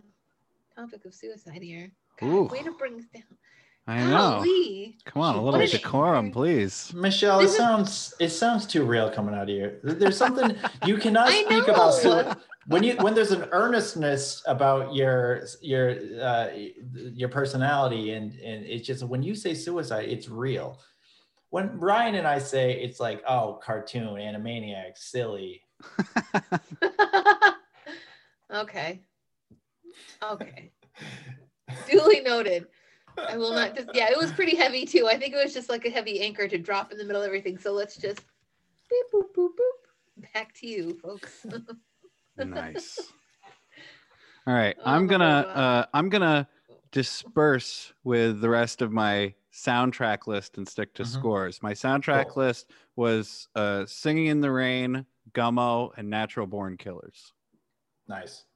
topic of suicide here. God, Ooh. way to bring us down. I know. Golly. Come on, a What little is- decorum, please. Michelle, it This is- sounds it sounds too real coming out of you. There's something you cannot speak about know. when you when there's an earnestness about your your uh, your personality and and it's just when you say suicide, it's real. When Ryan and I say it's like, oh, cartoon, animaniac, silly. okay. Okay. Duly noted. I will not just yeah, it was pretty heavy too. I think it was just like a heavy anchor to drop in the middle of everything. So let's just beep boop boop boop. Back to you, folks. nice. All right, Oh I'm gonna uh, I'm gonna disperse with the rest of my soundtrack list and stick to Mhm. scores. My soundtrack Cool. list was uh, "Singing in the Rain," "Gummo," and "Natural Born Killers." Nice.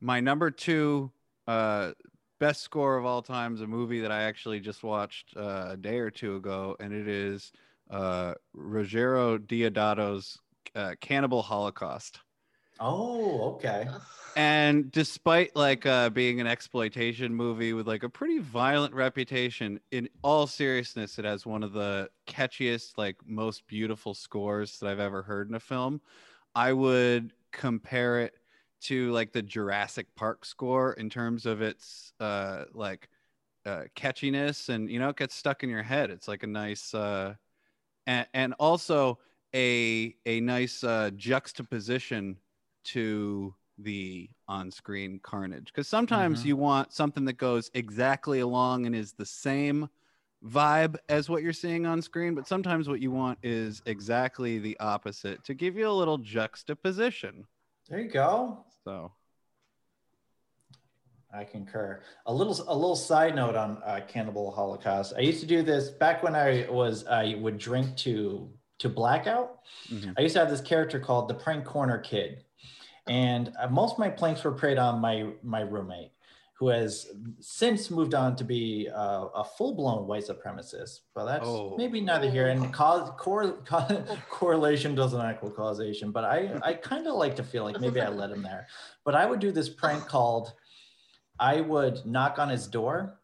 My number two uh, best score of all time is a movie that I actually just watched uh, a day or two ago, and it is uh, Ruggero Deodato's uh, "Cannibal Holocaust." Oh, okay. and despite like uh being an exploitation movie with like a pretty violent reputation in all seriousness it has one of the catchiest like most beautiful scores that i've ever heard in a film i would compare it to like the jurassic park score in terms of its uh like uh catchiness and you know it gets stuck in your head it's like a nice uh and, and also a a nice uh juxtaposition to the on-screen carnage because sometimes Mhm. you want something that goes exactly along and is the same vibe as what you're seeing on screen but sometimes what you want is exactly the opposite to give you a little juxtaposition There you go. so I concur. A little a little side note on uh, Cannibal Holocaust. I used to do this back when I was I would drink to to blackout. mhm. I used to have this character called the Prank Corner Kid, and uh, most of my pranks were played on my my roommate, who has since moved on to be uh, a full blown white supremacist. But that's Oh. maybe neither here. And cause cor- co- correlation doesn't equal causation. But I I kind of like to feel like maybe I led him there. But I would do this prank called I would knock on his door,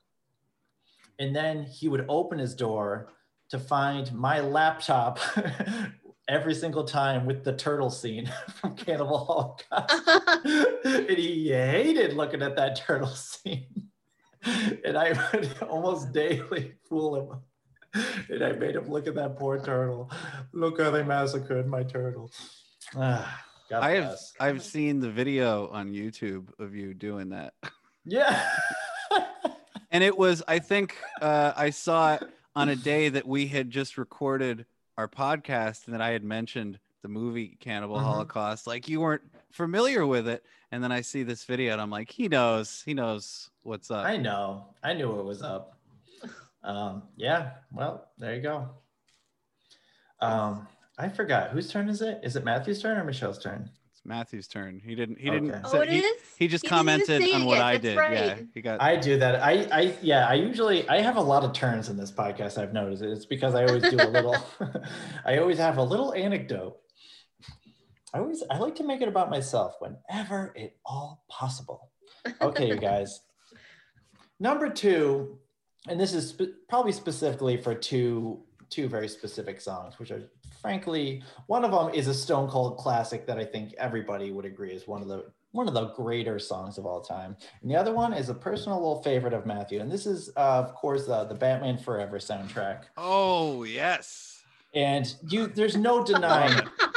and then he would open his door to find my laptop every single time with the turtle scene from Cannibal Holocaust. and he hated looking at that turtle scene. And I would almost daily fool him. And I made him look at that poor turtle. Look how they massacred my turtle. Ah, God i have bless. i've seen the video on youtube of you doing that Yeah. and it was i think uh, i saw it on a day that we had just recorded our podcast and that i had mentioned the movie cannibal Mhm. holocaust like you weren't familiar with it and then i see this video and i'm like he knows he knows what's up I know. I knew it was up. Um, yeah. Well, there you go. Um, I forgot whose turn is it? Is it Matthew's turn or Michelle's turn? It's matthew's turn he didn't he Okay. didn't oh, say- it he, is? he just He commented on what yet. i That's did right. yeah he got I do that. I, I, yeah. I usually I have a lot of turns in this podcast. I've noticed it's because I always do a little. I always have a little anecdote. I always I like to make it about myself whenever at all possible. Okay, you guys. Number two, and this is spe- probably specifically for two two very specific songs, which are frankly one of them is a Stone Cold classic that I think everybody would agree is one of the one of the greater songs of all time. And the other one is a personal little favorite of Matthew, and this is uh, of course the the Batman Forever soundtrack. oh yes And you, there's no denying it.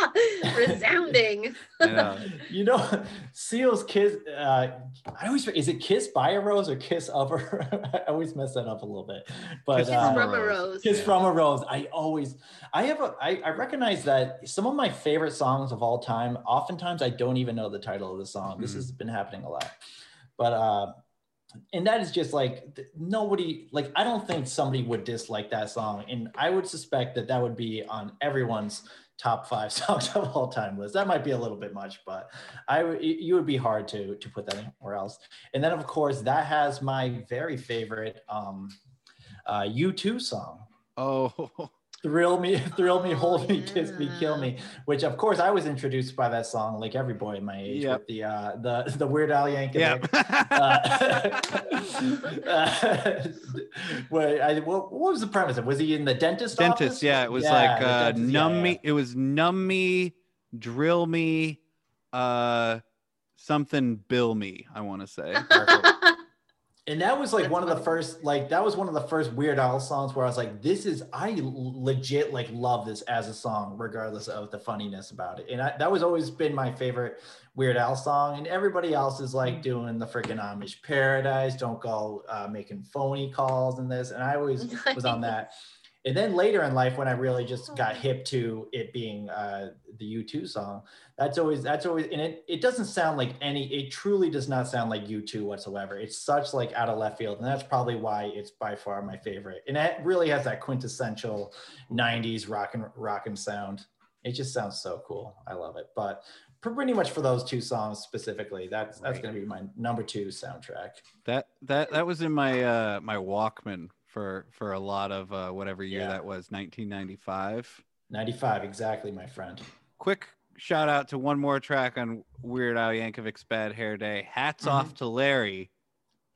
Resounding. I know. you know, Seal's kiss. Uh, I always is it kiss by a rose or kiss of a? I always mess that up a little bit. But Kiss Kiss uh, from a Rose. rose. Kiss Yeah. from a Rose. I always, I have a, I, I recognize that some of my favorite songs of all time, oftentimes I don't even know the title of the song. This Mhm. has been happening a lot. But, uh, and that is just like nobody, like, I don't think somebody would dislike that song. And I would suspect that that would be on everyone's top five songs of all time list. That might be a little bit much, but I you would be hard to, to put that anywhere else. And then, of course, that has my very favorite, um, uh, U2 song. oh Thrill me, thrill me, hold me, kiss me, kill me. Which, of course, I was introduced by that song, like every boy my age, Yep. with the uh, the the Weird Al Yankovic. yeah Uh, uh, wait, I, what, what was the premise? Was he in the dentist? dentist office? yeah it was Yeah, like uh dentist, numb yeah. me it was numb me drill me uh something bill me i want to say. And that was like That's one of the first, like that was one of the first Weird Al songs where I was like, "This is I legit like love this as a song, regardless of the funniness about it." And I, that was always been my favorite Weird Al song. And everybody else is like doing the freaking Amish Paradise, don't go uh, making phony calls and this. And I always was on that. And then later in life, when I really just got hip to it being uh, the U2 song, that's always that's always and it it doesn't sound like any. It truly does not sound like U2 whatsoever. It's such like out of left field, and that's probably why it's by far my favorite. And it really has that quintessential '90s rock and rock and sound. It just sounds so cool. I love it. But pretty much for those two songs specifically, that's that's Right. gonna be my number two soundtrack. That that that was in my uh my Walkman for for a lot of uh whatever year Yeah. that was, 1995. 95, exactly, my friend. Quick shout out to one more track on Weird Al Yankovic's Bad Hair Day. Hats Mhm. off to Larry,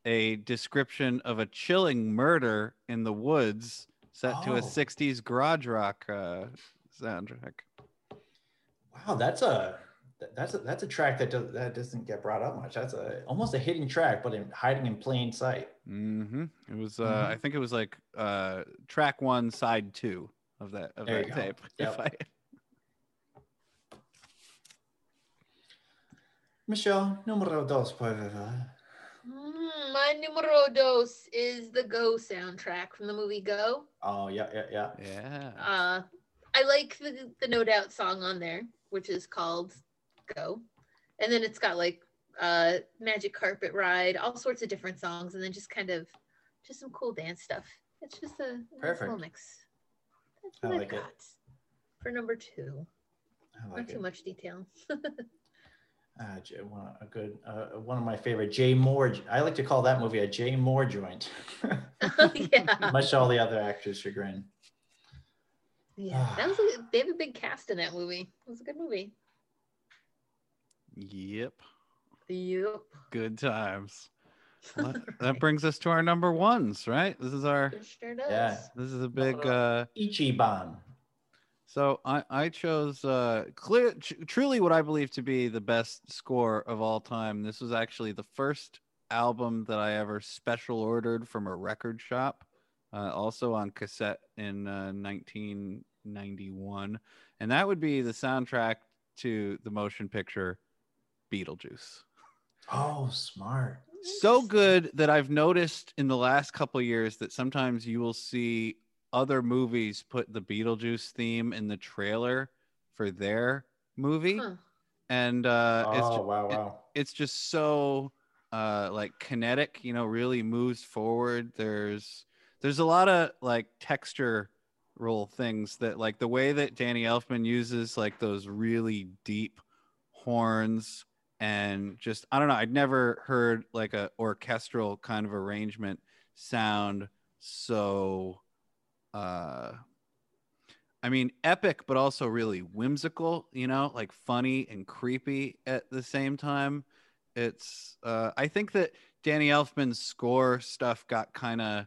a description of a chilling murder in the woods set to a Oh. 60s garage rock uh, soundtrack. Wow, that's a that's a that's a track that does, that doesn't get brought up much. That's a almost a hidden track, but in, hiding in plain sight. hmm It was, uh, Mhm. I think it was like uh, track one, side two of that of There that tape. Yep. If I, Michelle, numero dos, por favor. Mm, my numero dos is the Go soundtrack from the movie Go. Oh yeah, yeah, yeah. yeah. Uh, I like the, the No Doubt song on there, which is called Go. And then it's got like uh, Magic Carpet Ride, all sorts of different songs, and then just kind of just some cool dance stuff. It's just a nice Perfect. little mix. That's I what I've like it. got for number two. I Not like too much detail. Ah, J- one, a good, uh, one of my favorite Jay Mohr. I like to call that movie a Jay Mohr joint. yeah. Much to all the other actors' chagrin. Yeah. That was a, they have a big cast in that movie. It was a good movie. Yep. Yep. Good times. Well, that brings us to our number ones, right? This is our It sure does. Yeah. this is a big uh Ichiban. So I I chose uh clear tr- truly what I believe to be the best score of all time. This was actually the first album that I ever special ordered from a record shop. Uh, also on cassette in uh, 1991 and that would be the soundtrack to the motion picture Beetlejuice. Oh, smart. so good that I've noticed in the last couple years that sometimes you will see other movies put the Beetlejuice theme in the trailer for their movie, Huh. and uh, it's oh, ju- wow, it- it's just so uh, like kinetic. You know, really moves forward. There's there's a lot of like texture roll things that like the way that Danny Elfman uses like those really deep horns and just I don't know I'd never heard like a orchestral kind of arrangement sound so uh I mean epic but also really whimsical you know like funny and creepy at the same time it's uh I think that Danny Elfman's score stuff got kind of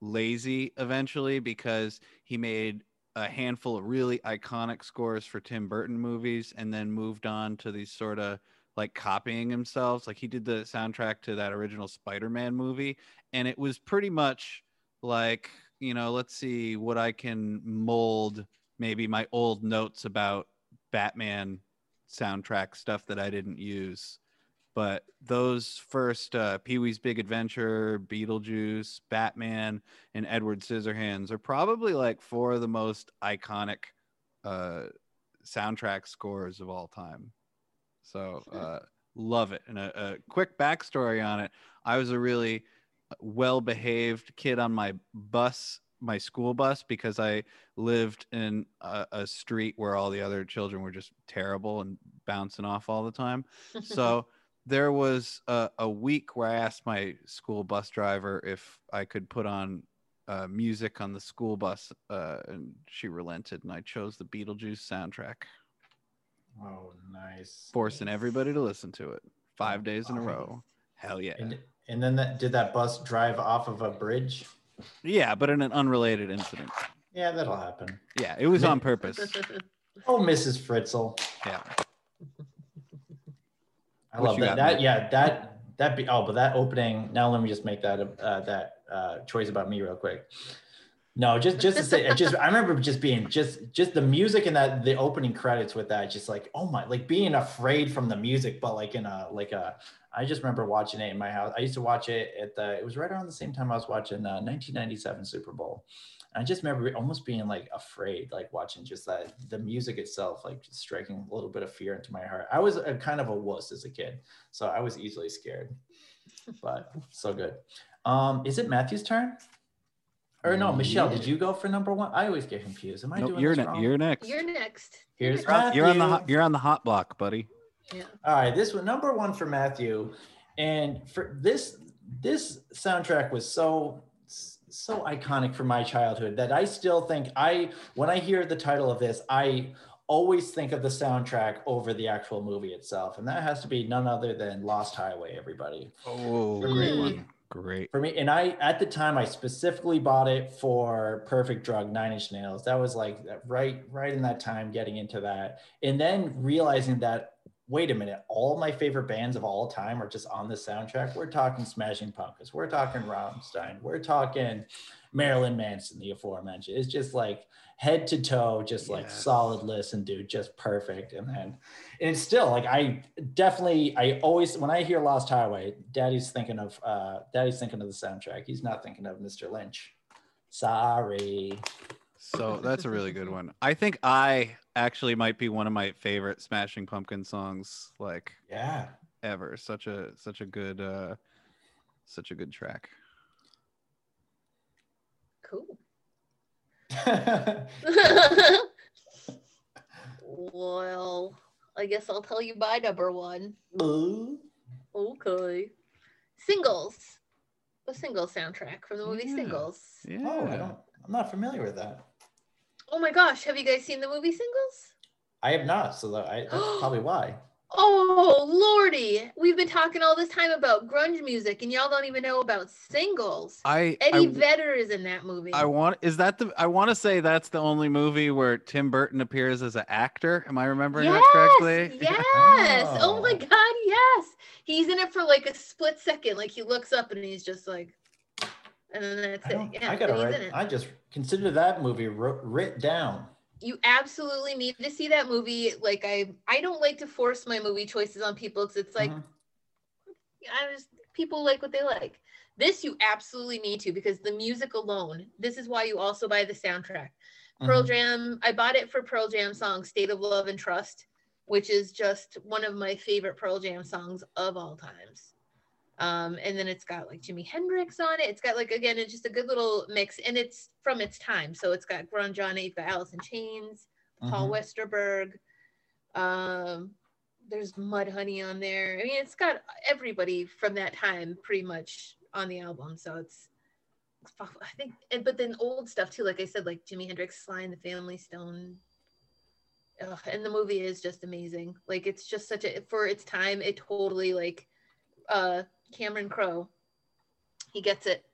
lazy eventually because he made a handful of really iconic scores for Tim Burton movies and then moved on to these sort of like copying himself. Like he did the soundtrack to that original Spider-Man movie and it was pretty much like, you know, let's see what I can mold maybe my old notes about Batman soundtrack stuff that I didn't use. But those first uh, Pee Wee's Big Adventure, Beetlejuice, Batman, and Edward Scissorhands are probably like four of the most iconic uh, soundtrack scores of all time. So uh, love it. And a, a quick backstory on it: I was a really well-behaved kid on my bus, my school bus, because I lived in a, a street where all the other children were just terrible and bouncing off all the time. So there was a, a week where I asked my school bus driver if I could put on uh, music on the school bus, uh, and she relented, and I chose the Beetlejuice soundtrack, Oh, nice. forcing everybody to listen to it five days in a row. Hell yeah, And, and then that did that bus drive off of a bridge? yeah, but in an unrelated incident. Yeah, that'll happen. Yeah, it was on purpose. Oh, Mrs. Fritzl. Yeah, I What love you that. got, That Mike? yeah, that that be oh, but that opening. Now let me just make that uh, that uh, choice about me real quick. No, just just to say, just I remember just being just just the music and that the opening credits with that, just like oh my, like being afraid from the music, but like in a like a. I just remember watching it in my house. I used to watch it at the. It was right around the same time I was watching uh, 1997 Super Bowl. And I just remember almost being like afraid, like watching just that the music itself, like just striking a little bit of fear into my heart. I was a kind of a wuss as a kid, so I was easily scared. But so good. Um, is it Matthew's turn? Or no, Michelle, did you go for number one? I always get confused. Am I Nope, doing you're this ne- wrong? you're next. You're next. Here's You're next. You're on the hot, you're on the hot block, buddy. Yeah. All right, this one number one for Matthew, and for this this soundtrack was so so iconic for my childhood that I still think I when I hear the title of this I always think of the soundtrack over the actual movie itself, and that has to be none other than Lost Highway. Everybody Oh, great great one. Great. for me, and I at the time I specifically bought it for Perfect Drug Nine Inch Nails. That was like right right in that time getting into that, and then realizing that wait a minute, all my favorite bands of all time are just on the soundtrack. We're talking Smashing Pumpkins, we're talking Rammstein, we're talking Marilyn Manson, the aforementioned. It's just like head to toe, just like Yes. solid listen, dude, just perfect. And then and it's still like I definitely I always when I hear Lost Highway, Daddy's thinking of uh Daddy's thinking of the soundtrack. He's not thinking of Mr. Lynch. Sorry. So that's a really good one. I think I actually might be one of my favorite Smashing Pumpkin songs, like Yeah. ever. Such a such a good uh such a good track. Cool. well, I guess I'll tell you my number one. Ooh. Okay. Singles. The single soundtrack from the movie Yeah. Singles. Yeah. Oh, I don't I'm not familiar with that. Oh my gosh, have you guys seen the movie Singles? I have not, so that I, that's probably why. Oh lordy, we've been talking all this time about grunge music, and y'all don't even know about singles. I Eddie I, Vedder is in that movie. I want is that the I want to say that's the only movie where Tim Burton appears as an actor. Am I remembering yes, that correctly? yes. Oh. oh. my Oh. god, yes. He's in it for like a split second. Like he looks up and he's just like, and then that's I, it. Yeah, I gotta write, it. I just consider that movie writ, writ down. You absolutely need to see that movie. Like I, I don't like to force my movie choices on people because it's like Mhm. I just people like what they like. This you absolutely need to because the music alone. This is why you also buy the soundtrack. Pearl Mhm. Jam. I bought it for Pearl Jam song "State of Love and Trust," which is just one of my favorite Pearl Jam songs of all times. Um, and then it's got like Jimi Hendrix on it. It's got like again, it's just a good little mix, and it's from its time. So it's got grunge on it. You've got Alice in Chains, Paul Mhm. Westerberg. Um, there's Mudhoney on there. I mean, it's got everybody from that time pretty much on the album. So it's, it's I think, and, but then old stuff too. Like I said, like Jimi Hendrix, Sly and the Family Stone. Ugh, and the movie is just amazing. Like it's just such a for its time. It totally like uh Cameron Crowe. He gets it.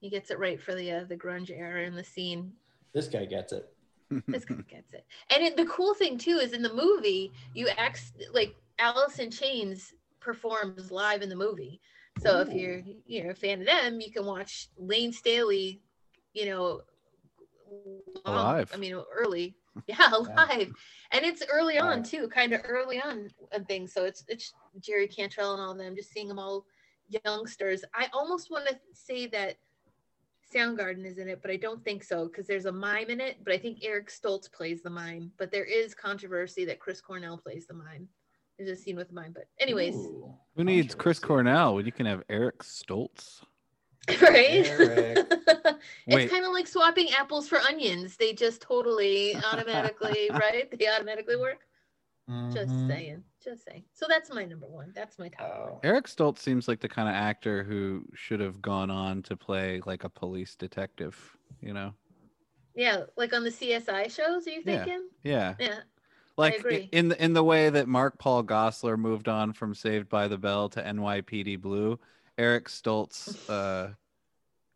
He gets it right for the uh, the grunge era and the scene This guy gets it. this guy gets it. And it, the cool thing too is in the movie, you act like Alice in Chains performs live in the movie. So if you're you know a fan of them, you can watch Layne Staley, you know, long- Alive. I mean, early. Yeah, live, and it's early on too, kind of early on and things. So it's it's Jerry Cantrell and all of them, just seeing them all youngsters. I almost want to say that Soundgarden is in it, but I don't think so because there's a mime in it. But I think Eric Stoltz plays the mime. But there is controversy that Chris Cornell plays the mime. There's a scene with the mime. But anyways, Ooh, Who needs Chris. Cornell when you can have Eric Stoltz? right? Eric. It's kind of like swapping apples for onions. They just totally automatically, right? They automatically work. Just Mhm. saying. Just saying. So that's my number one. That's my top one. Oh. Eric Stoltz seems like the kind of actor who should have gone on to play like a police detective, you know? Yeah, like on the CSI shows, are you thinking? Yeah. Yeah. yeah. Like in the in the way that Mark Paul Gosselaar moved on from Saved by the Bell to NYPD Blue, Eric Stoltz uh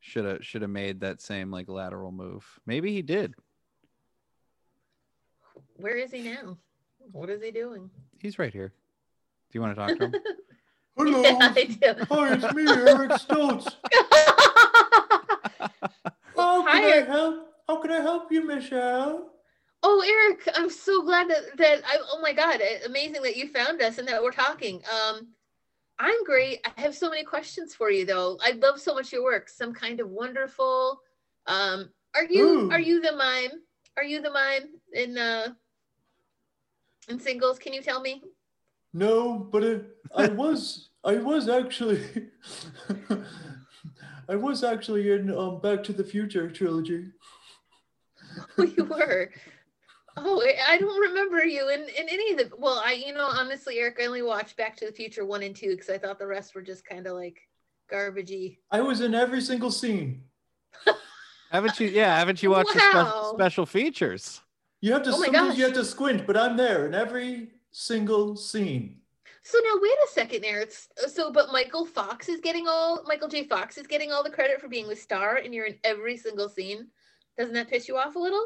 should have should have made that same like lateral move. Maybe he did. Where is he now? What is he doing? He's right here. Do you want to talk to him? Hello. Yeah, I do. Hi, it's me, Eric Stoltz. How Hi, can I help? How can I help you, Michelle? Oh, Eric, I'm so glad that, that I, oh my God, amazing that you found us and that we're talking. Um, I'm great. I have so many questions for you though. I love so much your work. Some kind of wonderful. Um, are you Ooh. are you the mime? Are you the mime in uh in singles? Can you tell me? No, but it, I was I was actually I was actually in um Back to the Future trilogy. Oh, you were. Oh, I- I don't remember you in, in any of the. Well, I, you know, honestly, Eric, I only watched Back to the Future one and two because I thought the rest were just kind of like garbagey. I was in every single scene. Haven't you? Yeah, haven't you watched the spe- special features? You have to Oh sometimes you have to squint, but I'm there in every single scene. So now, wait a second, there. It's so, but Michael Fox is getting all Michael J. Fox is getting all the credit for being the star, and you're in every single scene. Doesn't that piss you off a little?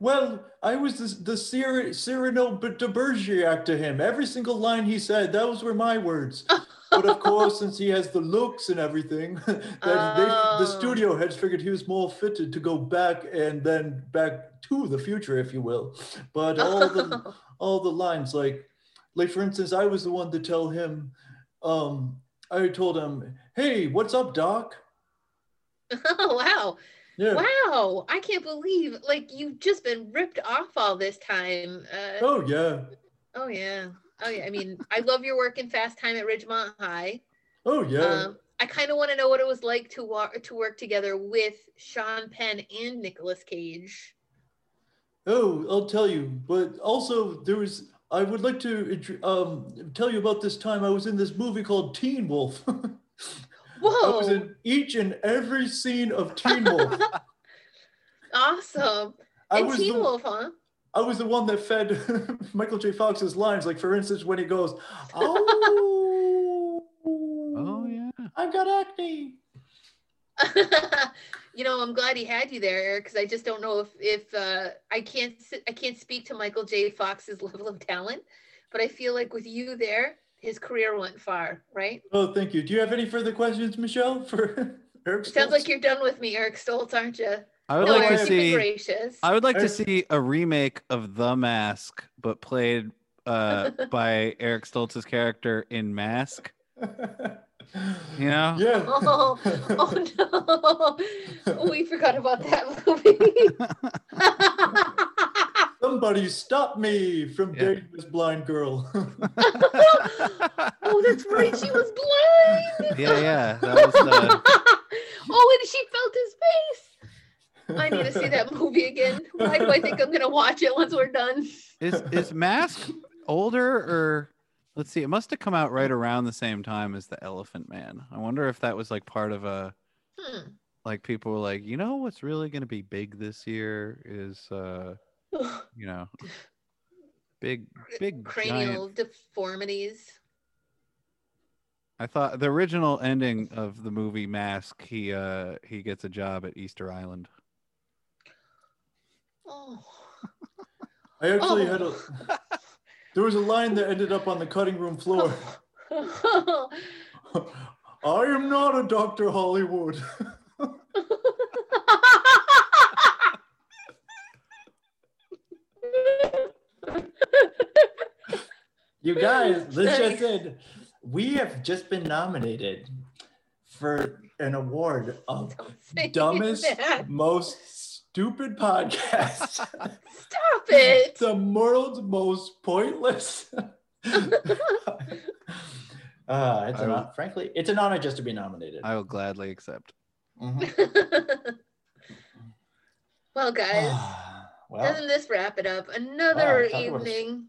Well, I was the, the Cyr- Cyrano de Bergerac to him. Every single line he said, those were my words. But of course, since he has the looks and everything, that they, the Oh. studio heads figured he was more fitted to go back and then back to the future, if you will. But all the all the lines, like like for instance, I was the one to tell him. Um, I told him, "Hey, what's up, Doc?" oh wow, Yeah. wow! I can't believe like you've just been ripped off all this time. Uh, Oh yeah. Oh yeah. Oh yeah. I mean, I love your work in Fast Time at Ridgemont High. Oh yeah. Um, I kind of want to know what it was like to walk to work together with Sean Penn and Nicolas Cage. Oh, I'll tell you. But also, there was. I would like to um, tell you about this time I was in this movie called Teen Wolf. I was in each and every scene of Teen Wolf. Awesome. I And was Teen the, Wolf, huh? I was the one that fed Michael J. Fox's lines. Like for instance, when he goes, "Oh, Oh yeah. I've got acne." you know, I'm glad he had you there, Eric, because I just don't know if if uh, I can't s- I can't speak to Michael J. Fox's level of talent, but I feel like with you there, his career went far, right? Oh, thank you. Do you have any further questions, Michelle, for Eric? It sounds like you're done with me, Eric Stoltz, aren't you? I would no, like to Eric, you've see. gracious. I would like to see a remake of The Mask, but played uh, by Eric Stoltz's character in Mask. You know? Yeah. Oh, oh no, we forgot about that movie. Somebody stop me from Yeah. dating this blind girl. oh, that's right, she was blind. yeah, yeah. That was uh, oh, and she felt his face. I need to see that movie again. Why do I think I'm gonna watch it once we're done? is is Mask older or let's see, it must have come out right around the same time as The Elephant Man. I wonder if that was like part of a Hmm. like people were like, you know what's really gonna be big this year is uh you know big big Cranial giant deformities. I thought the original ending of the movie Mask, he uh he gets a job at Easter Island. Oh. I actually had Oh. a. There was a line that ended up on the cutting room floor. I am not a Dr. Hollywood. You guys, this just said we have just been nominated for an award of Don't dumbest, that. most stupid podcast. Stop it. the world's most pointless. uh, it's I an, will- frankly, it's an honor just to be nominated. I will gladly accept. Mhm. well, guys, well, doesn't this wrap it up? Another talk about a s- evening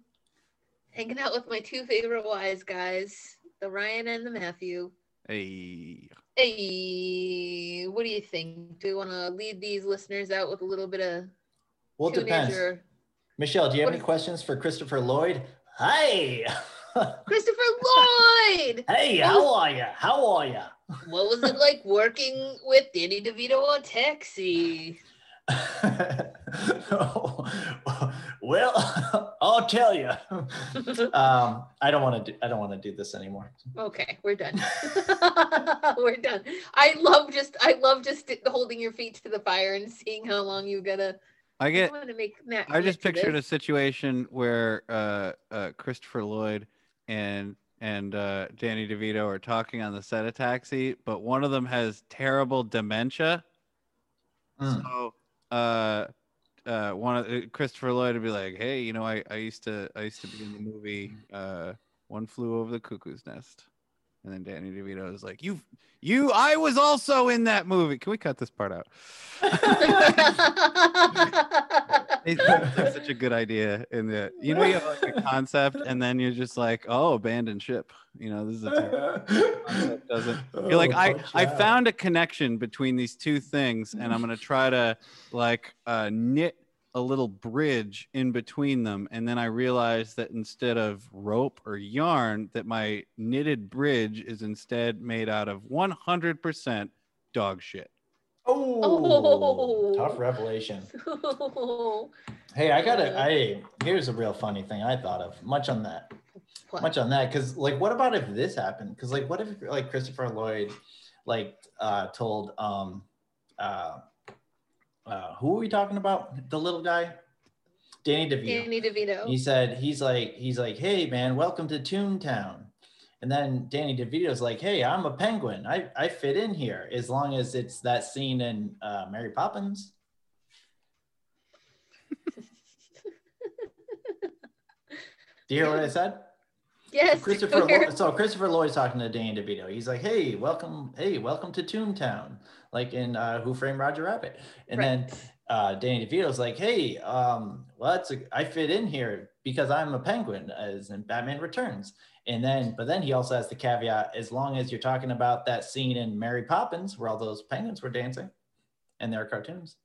hanging out with my two favorite wise guys, the Ryan and the Matthew. Hey. Hey, what do you think? Do we want to lead these listeners out with a little bit of well, it depends. or Michelle, do you have what any questions for Christopher Lloyd? Hi. Christopher Lloyd? hey, What how are you? How are you? What was it like working with Danny DeVito on Taxi? well, I'll tell you. um, I don't want to do. I don't want to do this anymore. okay, we're done. we're done. I love just I love just holding your feet to the fire and seeing how long you gotta. I get. want to make Matt. I just commit to pictured a situation where uh, uh, Christopher Lloyd and and uh, Danny DeVito are talking on the set of Taxi, but one of them has terrible dementia. Mm. So, uh, uh, one of uh, Christopher Lloyd would be like, "Hey, you know, I, I used to I used to be in the movie uh, One Flew Over the Cuckoo's Nest," and then Danny DeVito is like, "You, you, I was also in that movie. Can we cut this part out?" They have such a good idea in the you know you have like a concept and then you're just like, "Oh, abandoned ship." You know, this is a concept. Doesn't you're like Oh, I I found a connection between these two things and I'm gonna try to like uh, knit a little bridge in between them and then I realized that instead of rope or yarn that my knitted bridge is instead made out of 100% dog shit. Oh, Oh. tough revelation. Hey, I gotta. I here's a real funny thing I thought of. Much on that. What? Much on that. Because like, what about if this happened? Because like, what if like Christopher Lloyd, like, uh, told um, uh, uh, who are we talking about? The little guy, Danny DeVito. Danny DeVito. He said he's like he's like, hey man, welcome to Toontown. And then Danny DeVito's like, hey, I'm a penguin. I, I fit in here as long as it's that scene in uh, Mary Poppins. Do you hear what I said? yes. Christopher. Lloyd, so Christopher Lloyd's talking to Danny DeVito. He's like, "Hey, welcome. Hey, welcome to Toontown." Like in uh, Who Framed Roger Rabbit. And then uh, Danny DeVito's like, "Hey, um, well, that's a, I fit in here because I'm a penguin, as in Batman Returns." And then, but then he also has the caveat: as long as you're talking about that scene in Mary Poppins where all those penguins were dancing, and they're cartoons,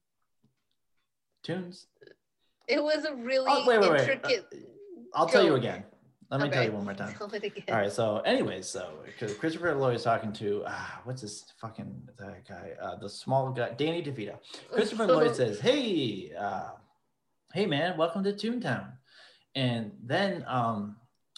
tunes. It was a really Oh, wait, wait, wait. intricate. I'll tell you again. Let me tell you one more time. Tell it again. All right. So, anyways, so Christopher Lloyd is talking to ah, what's this fucking that guy, uh, the small guy, Danny DeVito. Christopher Lloyd says, "Hey, uh, hey, man, welcome to Toontown." And then, um,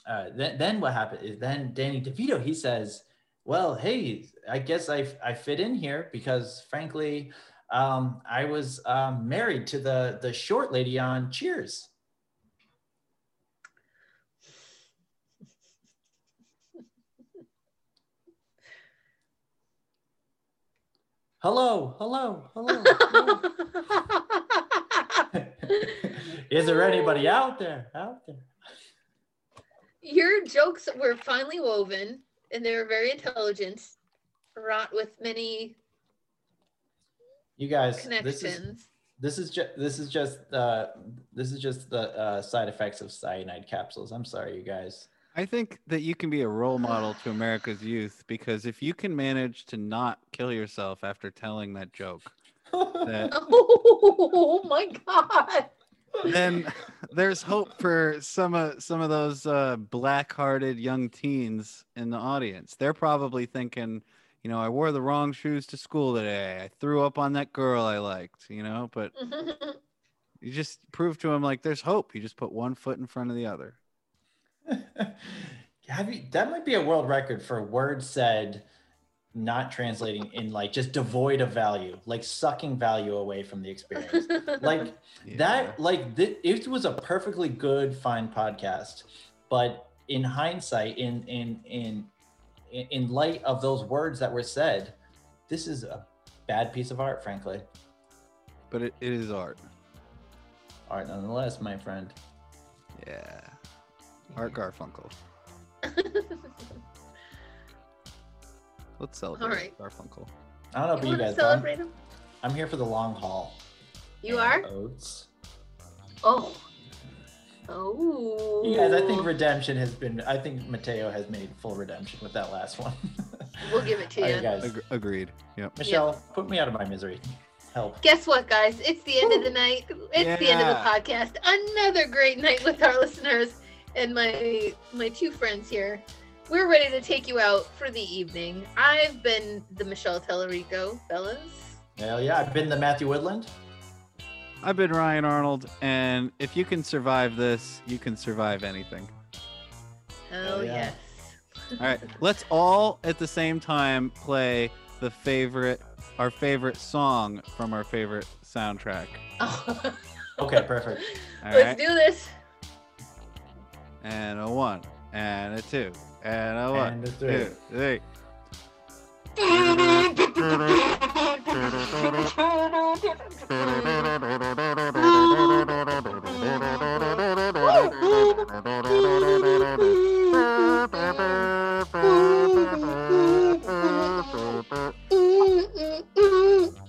uh, then, then what happened is then Danny DeVito he says, "Well, hey, I guess I I fit in here because, frankly, um, I was um, married to the the short lady on Cheers." Hello, hello, hello. hello. Is there anybody out there? Out there? Your jokes were finely woven and they were very intelligent, wrought with many You guys, this is this is just this is just uh this is just the uh, side effects of cyanide capsules. I'm sorry, you guys. I think that you can be a role model to America's youth because if you can manage to not kill yourself after telling that joke, that Oh my god. Then there's hope for some of some of those uh, black-hearted young teens in the audience. They're probably thinking, you know, I wore the wrong shoes to school today. I threw up on that girl I liked, you know. But you just prove to them like there's hope. You just put one foot in front of the other. Have you that might be a world record for words said not translating in like just devoid of value, like sucking value away from the experience. Like Yeah. that like th- it was a perfectly good fine podcast but in hindsight in in in in in light of those words that were said this is a bad piece of art frankly but it, it is art. art nonetheless my friend Yeah. Art Garfunkel. Let's celebrate right. Garfunkel. i don't know you about you guys but I'm, celebrate him? I'm here for the long haul You And are? oats Oh. Oh. you guys i think redemption has been i think mateo has made full redemption with that last one We'll give it to All you. right, guys Ag- agreed. Yep. michelle put me out of my misery help Guess what, guys? It's the end of the night. It's the end of the podcast. Another great night with our listeners and my my two friends here. We're ready to take you out for the evening. I've been the Michelle Tellerico, fellas. hell yeah i've been the matthew woodland I've been Ryan Arnold, and if you can survive this, you can survive anything. Hell yeah. yes. All right, let's all at the same time play the favorite, our favorite song from our favorite soundtrack. Oh. Okay, perfect. All Let's right, do this. and a one, and a two, and a one, And a three. two, three.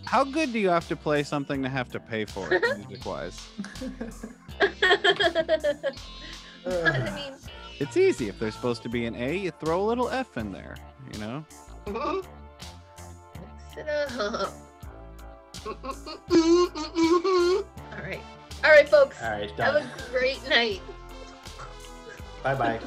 How good do you have to play something to have to pay for it, music wise? I mean, It's easy. If there's supposed to be an A, you throw a little F in there, you know? mix it up. All right. All right, folks. All right, Have a great night. Bye bye.